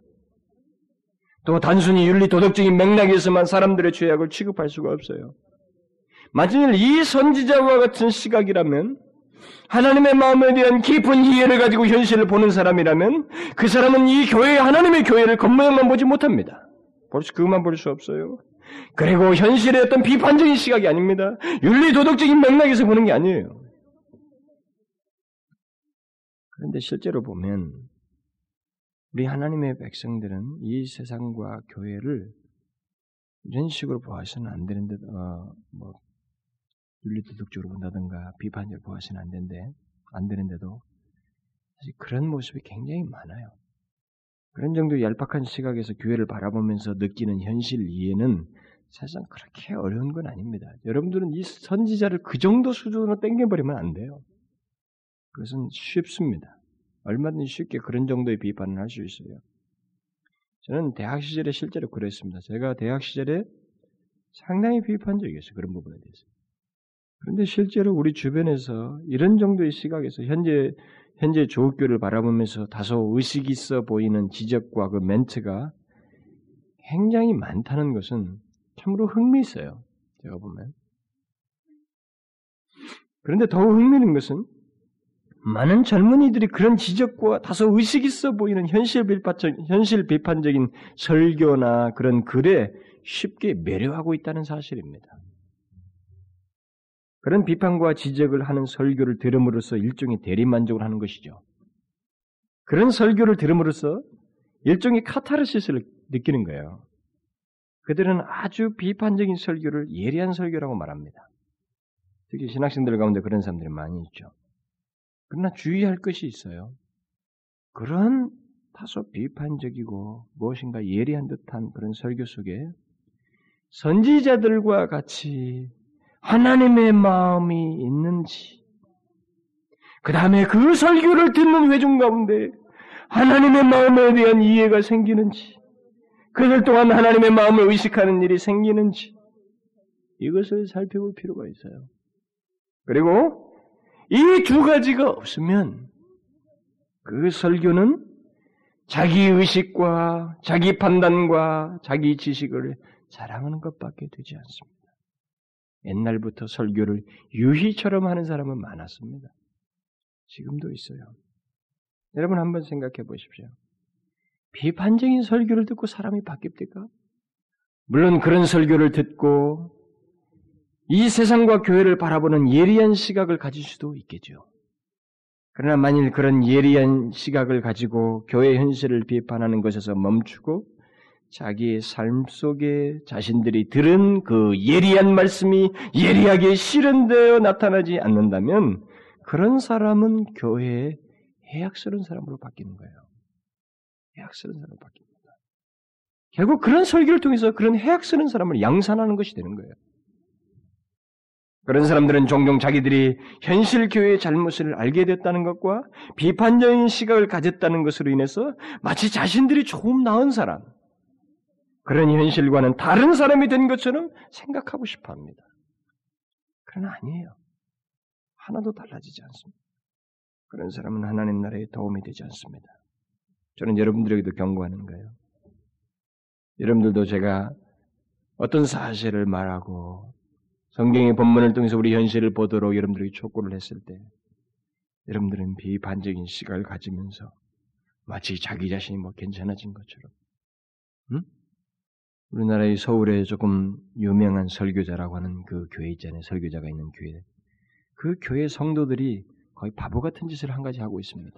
또 단순히 윤리 도덕적인 맥락에서만 사람들의 죄악을 취급할 수가 없어요. 만일 이 선지자와 같은 시각이라면 하나님의 마음에 대한 깊은 이해를 가지고 현실을 보는 사람이라면 그 사람은 이 교회 하나님의 교회를 겉모양만 보지 못합니다. 벌써 그것만 볼 수 없어요. 그리고 현실의 어떤 비판적인 시각이 아닙니다. 윤리 도덕적인 맥락에서 보는 게 아니에요. 그런데 실제로 보면 우리 하나님의 백성들은 이 세상과 교회를 이런 식으로 보아서는 안 되는데, 어, 뭐, 윤리도덕적으로 본다든가 비판적으로 보아서는 안 되는데, 안 되는데도 사실 그런 모습이 굉장히 많아요. 그런 정도의 얄팍한 시각에서 교회를 바라보면서 느끼는 현실 이해는 사실상 그렇게 어려운 건 아닙니다. 여러분들은 이 선지자를 그 정도 수준으로 땡겨버리면 안 돼요. 그것은 쉽습니다. 얼마든지 쉽게 그런 정도의 비판을 할 수 있어요. 저는 대학 시절에 실제로 그랬습니다. 제가 대학 시절에 상당히 비판적이었어요. 그런 부분에 대해서. 그런데 실제로 우리 주변에서 이런 정도의 시각에서 현재 현재 조국교를 바라보면서 다소 의식 있어 보이는 지적과 그 멘트가 굉장히 많다는 것은 참으로 흥미있어요. 제가 보면. 그런데 더욱 흥미있는 것은 많은 젊은이들이 그런 지적과 다소 의식 있어 보이는 현실 비판적, 현실 비판적인 설교나 그런 글에 쉽게 매료하고 있다는 사실입니다. 그런 비판과 지적을 하는 설교를 들음으로써 일종의 대리만족을 하는 것이죠. 그런 설교를 들음으로써 일종의 카타르시스를 느끼는 거예요. 그들은 아주 비판적인 설교를 예리한 설교라고 말합니다. 특히 신학생들 가운데 그런 사람들이 많이 있죠. 그러나 주의할 것이 있어요. 그런 다소 비판적이고 무엇인가 예리한 듯한 그런 설교 속에 선지자들과 같이 하나님의 마음이 있는지, 그 다음에 그 설교를 듣는 회중 가운데 하나님의 마음에 대한 이해가 생기는지, 그들 동안 하나님의 마음을 의식하는 일이 생기는지, 이것을 살펴볼 필요가 있어요. 그리고 이 두 가지가 없으면 그 설교는 자기 의식과 자기 판단과 자기 지식을 자랑하는 것밖에 되지 않습니다. 옛날부터 설교를 유희처럼 하는 사람은 많았습니다. 지금도 있어요. 여러분 한번 생각해 보십시오. 비판적인 설교를 듣고 사람이 바뀝니까? 물론 그런 설교를 듣고 이 세상과 교회를 바라보는 예리한 시각을 가질 수도 있겠죠. 그러나 만일 그런 예리한 시각을 가지고 교회 현실을 비판하는 것에서 멈추고 자기의 삶 속에 자신들이 들은 그 예리한 말씀이 예리하게 실현되어 나타나지 않는다면 그런 사람은 교회에 해악스러운 사람으로 바뀌는 거예요. 해악스러운 사람으로 바뀝니다. 결국 그런 설교를 통해서 그런 해악스러운 사람을 양산하는 것이 되는 거예요. 그런 사람들은 종종 자기들이 현실 교회의 잘못을 알게 됐다는 것과 비판적인 시각을 가졌다는 것으로 인해서 마치 자신들이 조금 나은 사람, 그런 현실과는 다른 사람이 된 것처럼 생각하고 싶어 합니다. 그러나 아니에요. 하나도 달라지지 않습니다. 그런 사람은 하나님 나라에 도움이 되지 않습니다. 저는 여러분들에게도 경고하는 거예요. 여러분들도 제가 어떤 사실을 말하고 성경의 본문을 통해서 우리 현실을 보도록 여러분들에게 촉구를 했을 때 여러분들은 비판적인 시각을 가지면서 마치 자기 자신이 뭐 괜찮아진 것처럼 응? 우리나라의 서울에 조금 유명한 설교자라고 하는 그 교회 있잖아요. 설교자가 있는 교회. 그 교회 성도들이 거의 바보 같은 짓을 한 가지 하고 있습니다.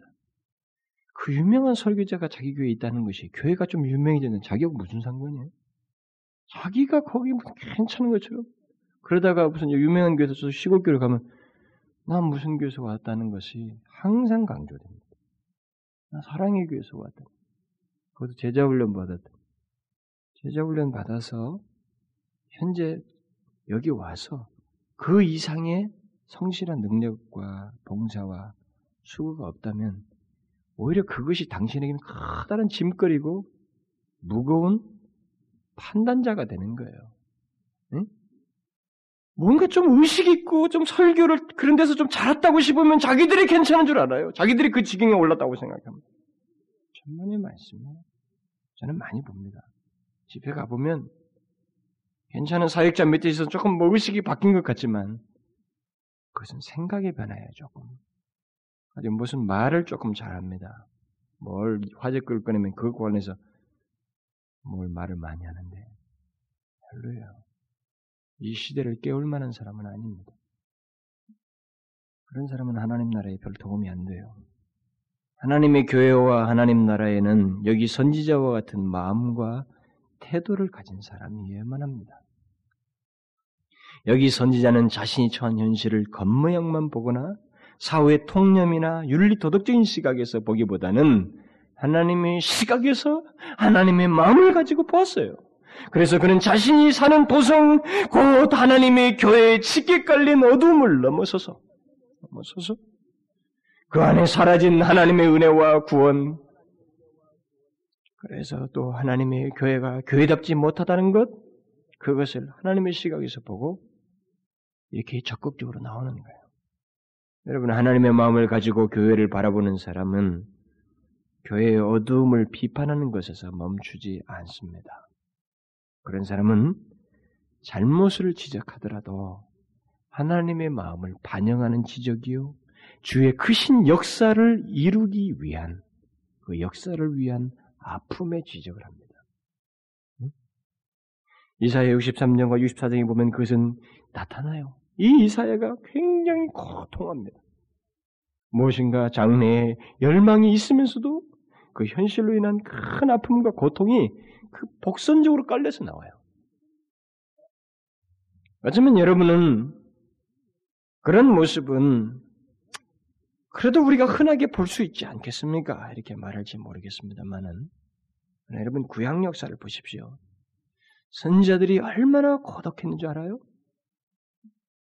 그 유명한 설교자가 자기 교회에 있다는 것이 교회가 좀 유명해지는 자기하고 무슨 상관이에요? 자기가 거기 괜찮은 것처럼 그러다가 무슨 유명한 교회에서 시골 교회 가면 난 무슨 교회에서 왔다는 것이 항상 강조됩니다. 나 사랑의 교회에서 왔다. 그것도 제자 훈련 받았다. 제자 훈련 받아서 현재 여기 와서 그 이상의 성실한 능력과 봉사와 수고가 없다면 오히려 그것이 당신에게는 커다란 짐거리고 무거운 판단자가 되는 거예요. 응? 뭔가 좀 의식 있고 좀 설교를 그런 데서 좀 잘했다고 싶으면 자기들이 괜찮은 줄 알아요. 자기들이 그 지경에 올랐다고 생각합니다. 천만의 말씀이에요. 저는 많이 봅니다. 집에 가보면 괜찮은 사역자 밑에 있어서 조금 뭐 의식이 바뀐 것 같지만 그것은 생각의 변화예요, 조금. 아주 무슨 말을 조금 잘합니다. 뭘 화제 끌 꺼내면 그것 관련해서 뭘 말을 많이 하는데 별로예요. 이 시대를 깨울 만한 사람은 아닙니다. 그런 사람은 하나님 나라에 별 도움이 안 돼요. 하나님의 교회와 하나님 나라에는 여기 선지자와 같은 마음과 태도를 가진 사람이어야만 합니다. 여기 선지자는 자신이 처한 현실을 겉모양만 보거나 사후의 통념이나 윤리 도덕적인 시각에서 보기보다는 하나님의 시각에서 하나님의 마음을 가지고 보았어요. 그래서 그는 자신이 사는 도성, 곧 하나님의 교회에 짙게 깔린 어둠을 넘어서서, 넘어서서 그 안에 사라진 하나님의 은혜와 구원, 그래서 또 하나님의 교회가 교회답지 못하다는 것, 그것을 하나님의 시각에서 보고 이렇게 적극적으로 나오는 거예요. 여러분, 하나님의 마음을 가지고 교회를 바라보는 사람은 교회의 어두움을 비판하는 것에서 멈추지 않습니다. 그런 사람은 잘못을 지적하더라도 하나님의 마음을 반영하는 지적이요. 주의 크신 역사를 이루기 위한 그 역사를 위한 아픔의 지적을 합니다. 이사야 63장과 64장에 보면 그것은 나타나요. 이 이사야가 굉장히 고통합니다. 무엇인가 장래에 열망이 있으면서도 그 현실로 인한 큰 아픔과 고통이 그 복선적으로 깔려서 나와요. 어쩌면 여러분은 그런 모습은 그래도 우리가 흔하게 볼 수 있지 않겠습니까? 이렇게 말할지 모르겠습니다만은 여러분 구약 역사를 보십시오. 선자들이 얼마나 고독했는 줄 알아요?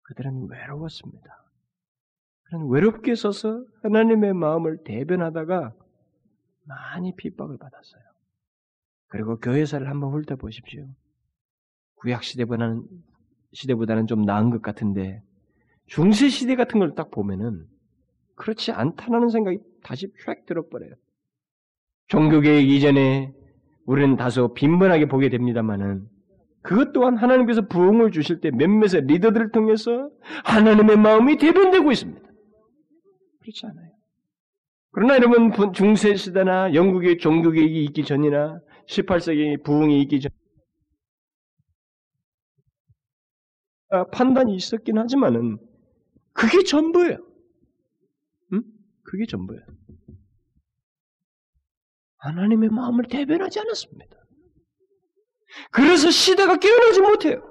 그들은 외로웠습니다. 그런 외롭게 서서 하나님의 마음을 대변하다가 많이 핍박을 받았어요. 그리고 교회사를 한번 훑어보십시오. 구약 시대보다는 시대보다는 좀 나은 것 같은데 중세 시대 같은 걸 딱 보면은 그렇지 않다는 생각이 다시 휙 들어버려요. 종교개혁 이전에 우리는 다소 빈번하게 보게 됩니다만은 그것 또한 하나님께서 부흥을 주실 때 몇몇의 리더들을 통해서 하나님의 마음이 대변되고 있습니다. 그렇지 않아요. 그러나 여러분 중세 시대나 영국의 종교개혁이 있기 전이나 18세기 부흥이 있기 전 판단이 있었긴 하지만은 그게 전부예요. 응? 그게 전부예요. 하나님의 마음을 대변하지 않았습니다. 그래서 시대가 깨어나지 못해요.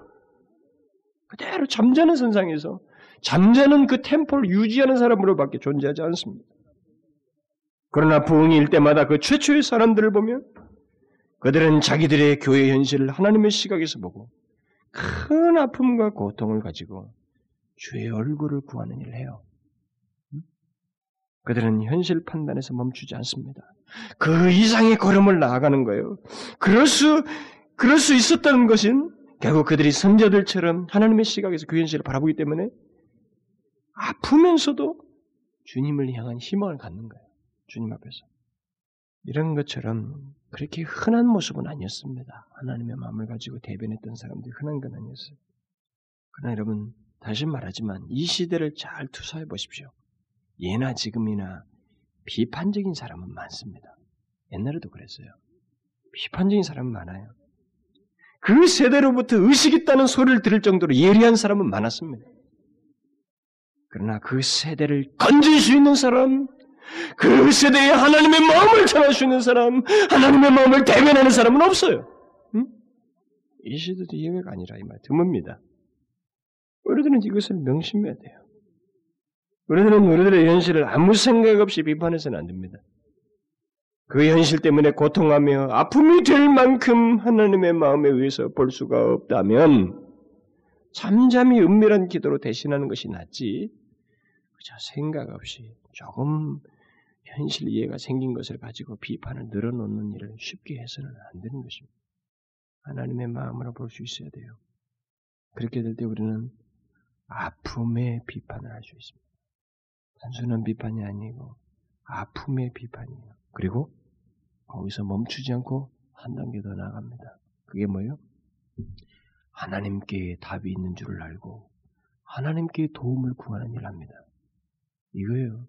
그대로 잠자는 선상에서 잠자는 그 템포를 유지하는 사람으로밖에 존재하지 않습니다. 그러나 부흥일 때마다 그 최초의 사람들을 보면 그들은 자기들의 교회 현실을 하나님의 시각에서 보고 큰 아픔과 고통을 가지고 주의 얼굴을 구하는 일을 해요. 그들은 현실 판단에서 멈추지 않습니다. 그 이상의 걸음을 나아가는 거예요. 그럴 수, 그럴 수 있었다는 것은 결국 그들이 선자들처럼 하나님의 시각에서 그 현실을 바라보기 때문에 아프면서도 주님을 향한 희망을 갖는 거예요. 주님 앞에서. 이런 것처럼 그렇게 흔한 모습은 아니었습니다. 하나님의 마음을 가지고 대변했던 사람들이 흔한 건 아니었어요. 그러나 여러분, 다시 말하지만 이 시대를 잘 투사해 보십시오. 예나 지금이나 비판적인 사람은 많습니다. 옛날에도 그랬어요. 비판적인 사람은 많아요. 그 세대로부터 의식 있다는 소리를 들을 정도로 예리한 사람은 많았습니다. 그러나 그 세대를 건질 수 있는 사람, 그 세대에 하나님의 마음을 전할 수 있는 사람, 하나님의 마음을 대변하는 사람은 없어요. 응? 이 시대도 예외가 아니라 이 말 드뭅니다. 우리들은 이것을 명심해야 돼요. 우리들은 우리들의 현실을 아무 생각 없이 비판해서는 안 됩니다. 그 현실 때문에 고통하며 아픔이 될 만큼 하나님의 마음에 의해서 볼 수가 없다면 잠잠히 은밀한 기도로 대신하는 것이 낫지. 그저 생각 없이 조금 현실 이해가 생긴 것을 가지고 비판을 늘어놓는 일을 쉽게 해서는 안 되는 것입니다. 하나님의 마음으로 볼 수 있어야 돼요. 그렇게 될 때 우리는 아픔의 비판을 할 수 있습니다. 단순한 비판이 아니고 아픔의 비판이에요. 그리고 거기서 멈추지 않고 한 단계 더 나갑니다. 그게 뭐예요? 하나님께 답이 있는 줄을 알고 하나님께 도움을 구하는 일을 합니다. 이거예요.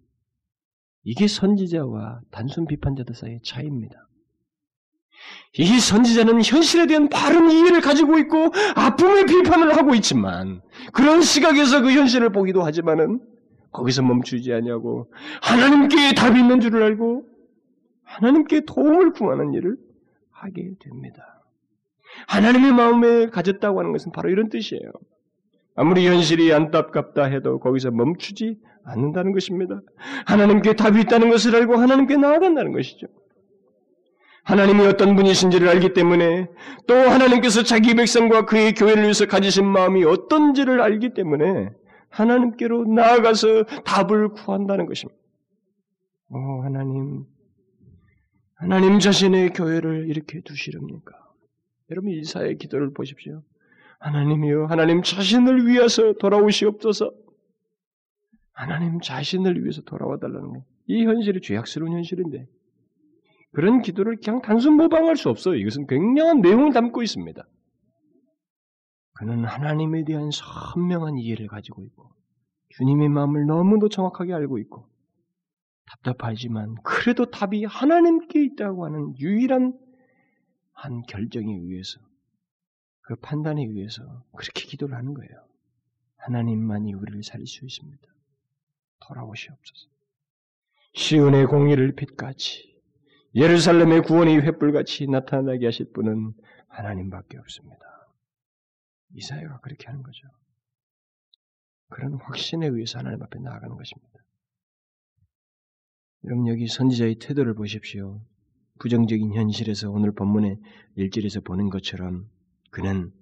이게 선지자와 단순 비판자들 사이의 차이입니다. 이 선지자는 현실에 대한 바른 이해를 가지고 있고 아픔의 비판을 하고 있지만 그런 시각에서 그 현실을 보기도 하지만은 거기서 멈추지 않냐고 하나님께 답이 있는 줄을 알고 하나님께 도움을 구하는 일을 하게 됩니다. 하나님의 마음에 가졌다고 하는 것은 바로 이런 뜻이에요. 아무리 현실이 안타깝다 해도 거기서 멈추지 않는다는 것입니다. 하나님께 답이 있다는 것을 알고 하나님께 나아간다는 것이죠. 하나님이 어떤 분이신지를 알기 때문에 또 하나님께서 자기 백성과 그의 교회를 위해서 가지신 마음이 어떤지를 알기 때문에 하나님께로 나아가서 답을 구한다는 것입니다. 오, 하나님, 하나님 자신의 교회를 이렇게 두시렵니까? 여러분 이사의 기도를 보십시오. 하나님이요, 하나님 자신을 위해서 돌아오시옵소서. 하나님 자신을 위해서 돌아와 달라는 거. 이 현실이 죄악스러운 현실인데 그런 기도를 그냥 단순 모방할 수 없어요. 이것은 굉장한 내용을 담고 있습니다. 그는 하나님에 대한 선명한 이해를 가지고 있고 주님의 마음을 너무도 정확하게 알고 있고 답답하지만 그래도 답이 하나님께 있다고 하는 유일한 한 결정에 의해서 그 판단에 의해서 그렇게 기도를 하는 거예요. 하나님만이 우리를 살릴 수 있습니다. 돌아오시옵소서. 시온의 공의를 빛같이 예루살렘의 구원이 횃불같이 나타나게 하실 분은 하나님밖에 없습니다. 이사야가 그렇게 하는 거죠. 그런 확신에 의해서 하나님 앞에 나아가는 것입니다. 여러분 여기 선지자의 태도를 보십시오. 부정적인 현실에서 오늘 본문의 일절에서 보는 것처럼 그는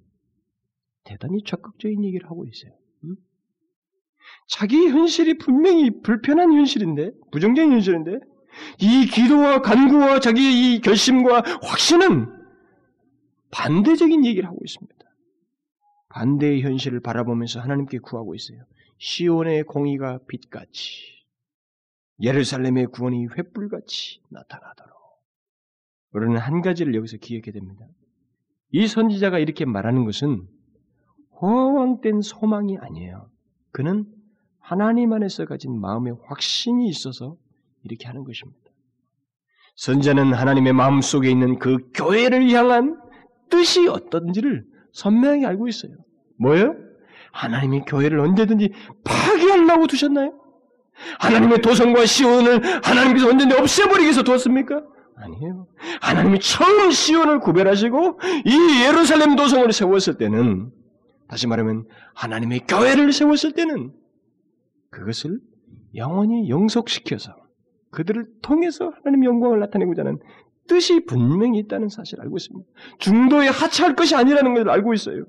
대단히 적극적인 얘기를 하고 있어요. 음? 자기 현실이 분명히 불편한 현실인데, 부정적인 현실인데, 이 기도와 간구와 자기의 이 결심과 확신은 반대적인 얘기를 하고 있습니다. 반대의 현실을 바라보면서 하나님께 구하고 있어요. 시온의 공의가 빛같이, 예루살렘의 구원이 횃불같이 나타나도록. 우리는 한 가지를 여기서 기억해야 됩니다. 이 선지자가 이렇게 말하는 것은 허황된 소망이 아니에요. 그는 하나님 안에서 가진 마음의 확신이 있어서 이렇게 하는 것입니다. 선자는 하나님의 마음 속에 있는 그 교회를 향한 뜻이 어떤지를 선명하게 알고 있어요. 뭐예요? 하나님이 교회를 언제든지 파괴하려고 두셨나요? 하나님의 도성과 시온을 하나님께서 언제든지 없애버리기 위해서 두었습니까? 아니에요. 하나님이 처음 시온을 구별하시고 이 예루살렘 도성을 세웠을 때는 다시 말하면 하나님의 교회를 세웠을 때는 그것을 영원히 영속시켜서 그들을 통해서 하나님의 영광을 나타내고자 하는 뜻이 분명히 있다는 사실을 알고 있습니다. 중도에 하차할 것이 아니라는 것을 알고 있어요.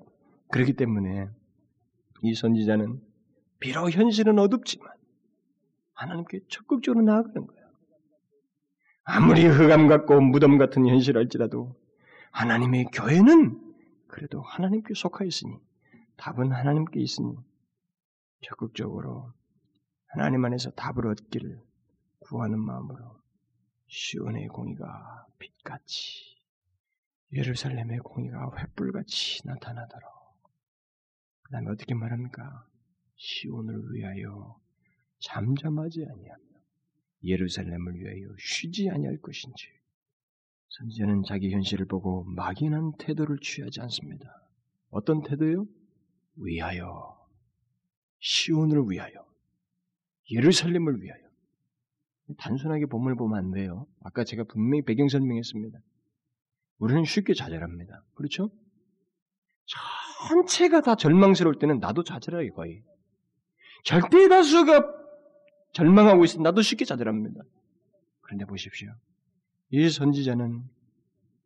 그렇기 때문에 이 선지자는 비록 현실은 어둡지만 하나님께 적극적으로 나아가는 거예요. 아무리 흑암 같고 무덤 같은 현실할지라도 하나님의 교회는 그래도 하나님께 속하였으니 답은 하나님께 있으니 적극적으로 하나님 안에서 답을 얻기를 구하는 마음으로 시온의 공의가 빛같이 예루살렘의 공의가 횃불같이 나타나도록 그 다음에 어떻게 말합니까? 시온을 위하여 잠잠하지 아니하며 예루살렘을 위하여 쉬지 아니할 것인지 선지자는 자기 현실을 보고 막연한 태도를 취하지 않습니다. 어떤 태도요? 위하여 시온을 위하여 예루살렘을 위하여 단순하게 본문을 보면 안 돼요. 아까 제가 분명히 배경 설명했습니다. 우리는 쉽게 좌절합니다. 그렇죠? 전체가 다 절망스러울 때는 나도 좌절해요, 거의. 절대 다수가 절망하고 있으면 나도 쉽게 좌절합니다. 그런데 보십시오. 이 선지자는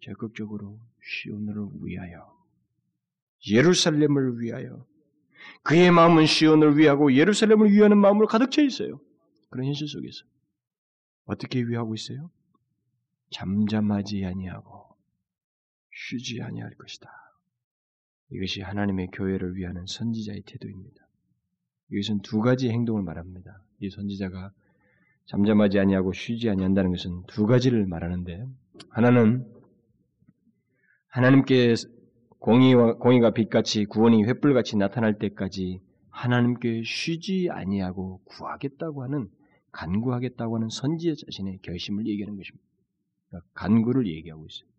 적극적으로 시온을 위하여 예루살렘을 위하여 그의 마음은 시온을 위하고 예루살렘을 위하는 마음으로 가득 차 있어요. 그런 현실 속에서 어떻게 위하고 있어요? 잠잠하지 아니하고 쉬지 아니할 것이다. 이것이 하나님의 교회를 위하는 선지자의 태도입니다. 이것은 두 가지 행동을 말합니다. 이 선지자가 잠잠하지 아니하고 쉬지 아니한다는 것은 두 가지를 말하는데 하나는 하나님께 공의와 공의가 빛같이 구원이 횃불같이 나타날 때까지 하나님께 쉬지 아니하고 구하겠다고 하는 간구하겠다고 하는 선지자 자신의 결심을 얘기하는 것입니다. 그러니까 간구를 얘기하고 있어요.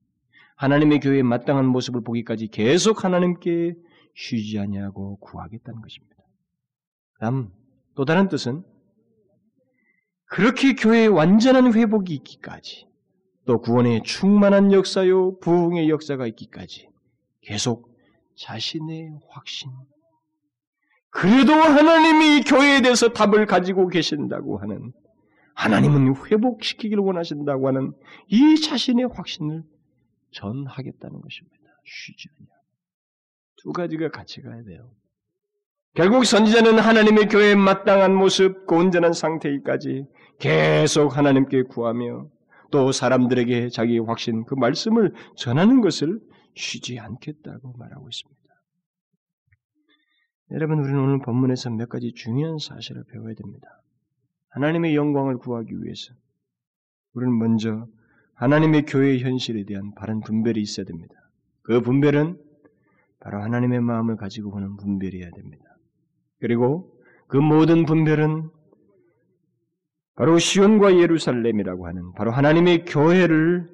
하나님의 교회에 마땅한 모습을 보기까지 계속 하나님께 쉬지 아니하고 구하겠다는 것입니다. 다음 또 다른 뜻은 그렇게 교회의 완전한 회복이 있기까지 또 구원의 충만한 역사요 부흥의 역사가 있기까지 계속 자신의 확신 그래도 하나님이 교회에 대해서 답을 가지고 계신다고 하는 하나님은 회복시키기를 원하신다고 하는 이 자신의 확신을 전하겠다는 것입니다. 쉬지 않냐. 두 가지가 같이 가야 돼요. 결국 선지자는 하나님의 교회에 마땅한 모습, 그 온전한 상태이까지 계속 하나님께 구하며 또 사람들에게 자기의 확신, 그 말씀을 전하는 것을 쉬지 않겠다고 말하고 있습니다. 여러분, 우리는 오늘 본문에서 몇 가지 중요한 사실을 배워야 됩니다. 하나님의 영광을 구하기 위해서 우리는 먼저 하나님의 교회의 현실에 대한 바른 분별이 있어야 됩니다. 그 분별은 바로 하나님의 마음을 가지고 보는 분별이어야 됩니다. 그리고 그 모든 분별은 바로 시온과 예루살렘이라고 하는 바로 하나님의 교회를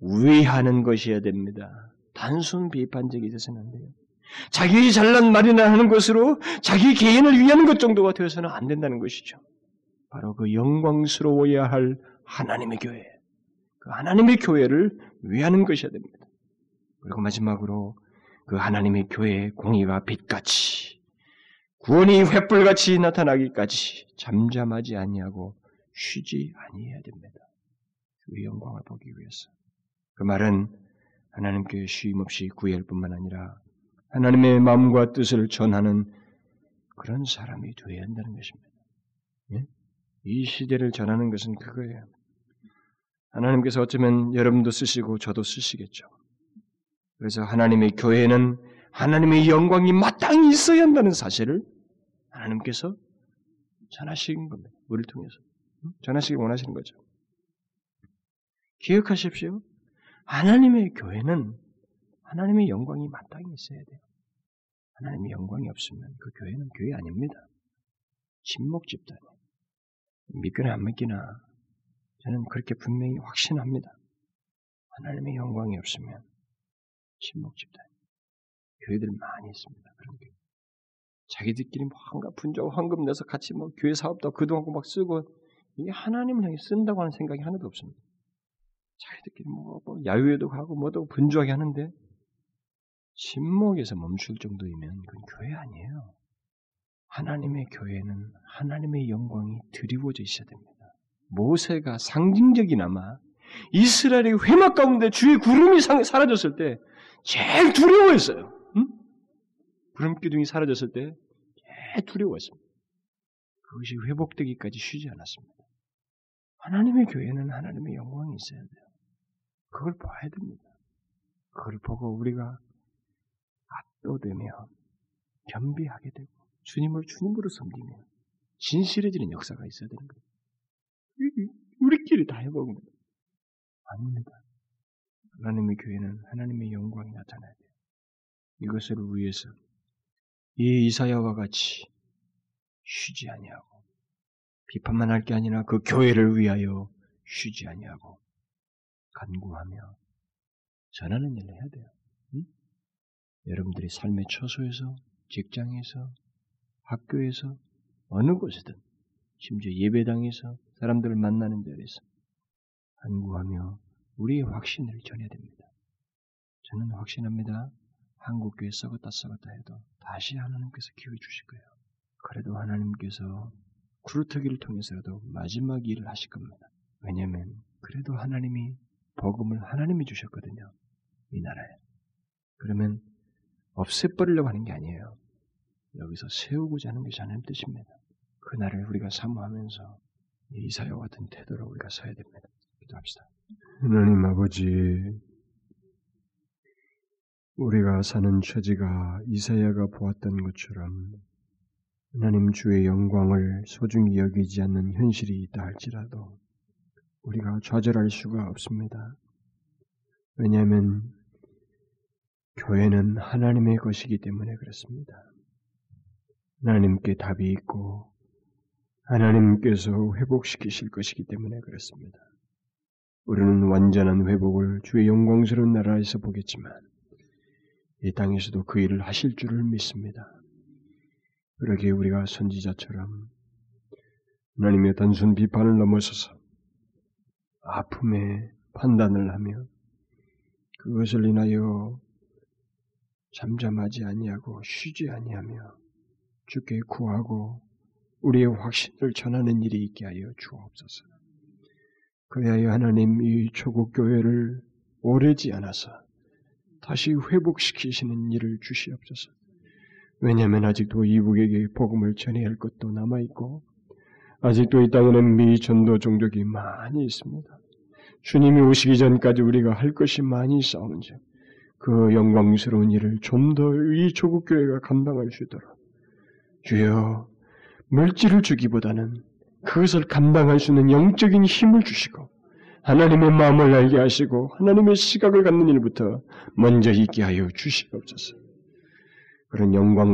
위하는 것이어야 됩니다. 단순 비판적이 되서는 안 돼요. 자기 잘난 말이나 하는 것으로 자기 개인을 위하는 것 정도가 되어서는 안 된다는 것이죠. 바로 그 영광스러워야 할 하나님의 교회, 그 하나님의 교회를 위하는 것이어야 됩니다. 그리고 마지막으로 그 하나님의 교회의 공의가 빛같이 구원이 횃불같이 나타나기까지 잠잠하지 아니하고 쉬지 아니해야 됩니다. 그 영광을 보기 위해서. 그 말은 하나님께 쉼 없이 구할 뿐만 아니라 하나님의 마음과 뜻을 전하는 그런 사람이 되어야 한다는 것입니다. 예? 이 시대를 전하는 것은 그거예요. 하나님께서 어쩌면 여러분도 쓰시고 저도 쓰시겠죠. 그래서 하나님의 교회는 하나님의 영광이 마땅히 있어야 한다는 사실을 하나님께서 전하신 겁니다. 우리를 통해서. 전하시기 원하시는 거죠. 기억하십시오. 하나님의 교회는 하나님의 영광이 마땅히 있어야 돼요. 하나님의 영광이 없으면 그 교회는 교회 아닙니다. 침묵 집단이에요. 믿거나 안 믿기나 저는 그렇게 분명히 확신합니다. 하나님의 영광이 없으면 침묵 집단. 교회들 많이 있습니다. 그런 게. 자기들끼리 뭐 한가 분자고 황금 내서 같이 뭐 교회 사업도 그동안 막 쓰고 이게 하나님을 향해 쓴다고 하는 생각이 하나도 없습니다. 자기들끼리 뭐, 뭐 야유회도 가고 뭐도 분주하게 하는데 침묵에서 멈출 정도이면 그건 교회 아니에요. 하나님의 교회는 하나님의 영광이 드리워져 있어야 됩니다. 모세가 상징적이나마 이스라엘의 회막 가운데 주의 구름이 사라졌을 때 제일 두려워했어요. 응? 구름 기둥이 사라졌을 때 제일 두려워했습니다. 그것이 회복되기까지 쉬지 않았습니다. 하나님의 교회는 하나님의 영광이 있어야 돼요. 그걸 봐야 됩니다. 그걸 보고 우리가 압도되며 겸비하게 되고 주님을 주님으로 섬기며 진실해지는 역사가 있어야 되는 거예요. 우리끼리 다 해보는 거예요. 아닙니다. 하나님의 교회는 하나님의 영광이 나타나야 돼요. 이것을 위해서 이 이사야와 같이 쉬지 아니하고 비판만 할 게 아니라 그 교회를 위하여 쉬지 아니하고 간구하며 전하는 일을 해야 돼요. 응? 여러분들이 삶의 처소에서, 직장에서, 학교에서, 어느 곳이든, 심지어 예배당에서, 사람들을 만나는 자리에서 간구하며 우리의 확신을 전해야 됩니다. 저는 확신합니다. 한국 교회 썩었다 썩었다 해도 다시 하나님께서 기회 주실 거예요. 그래도 하나님께서 구루터기를 통해서라도 마지막 일을 하실 겁니다. 왜냐하면 그래도 하나님이 복음을 하나님이 주셨거든요. 이 나라에. 그러면 없애버리려고 하는 게 아니에요. 여기서 세우고자 하는 것이 하나님 뜻입니다. 그날을 우리가 사모하면서 이사야와 같은 태도로 우리가 서야 됩니다. 기도합시다. 하나님 아버지, 우리가 사는 처지가 이사야가 보았던 것처럼 하나님 주의 영광을 소중히 여기지 않는 현실이 있다 할지라도 우리가 좌절할 수가 없습니다. 왜냐하면 교회는 하나님의 것이기 때문에 그렇습니다. 하나님께 답이 있고 하나님께서 회복시키실 것이기 때문에 그렇습니다. 우리는 완전한 회복을 주의 영광스러운 나라에서 보겠지만 이 땅에서도 그 일을 하실 줄을 믿습니다. 그러기에 우리가 선지자처럼 하나님의 단순 비판을 넘어서서 아픔의 판단을 하며 그것을 인하여 잠잠하지 아니하고 쉬지 아니하며 주께 구하고 우리의 확신을 전하는 일이 있게 하여 주옵소서. 그리하여 하나님 이 초국 교회를 오래지 않아서 다시 회복시키시는 일을 주시옵소서. 왜냐하면 아직도 이북에게 복음을 전해야 할 것도 남아 있고 아직도 이 땅에는 미전도 종족이 많이 있습니다. 주님이 오시기 전까지 우리가 할 것이 많이 있사온즉 그 영광스러운 일을 좀 더 이 조국 교회가 감당할 수 있도록 주여 물질을 주기보다는 그것을 감당할 수 있는 영적인 힘을 주시고 하나님의 마음을 알게 하시고 하나님의 시각을 갖는 일부터 먼저 있게 하여 주시옵소서. 그런 영광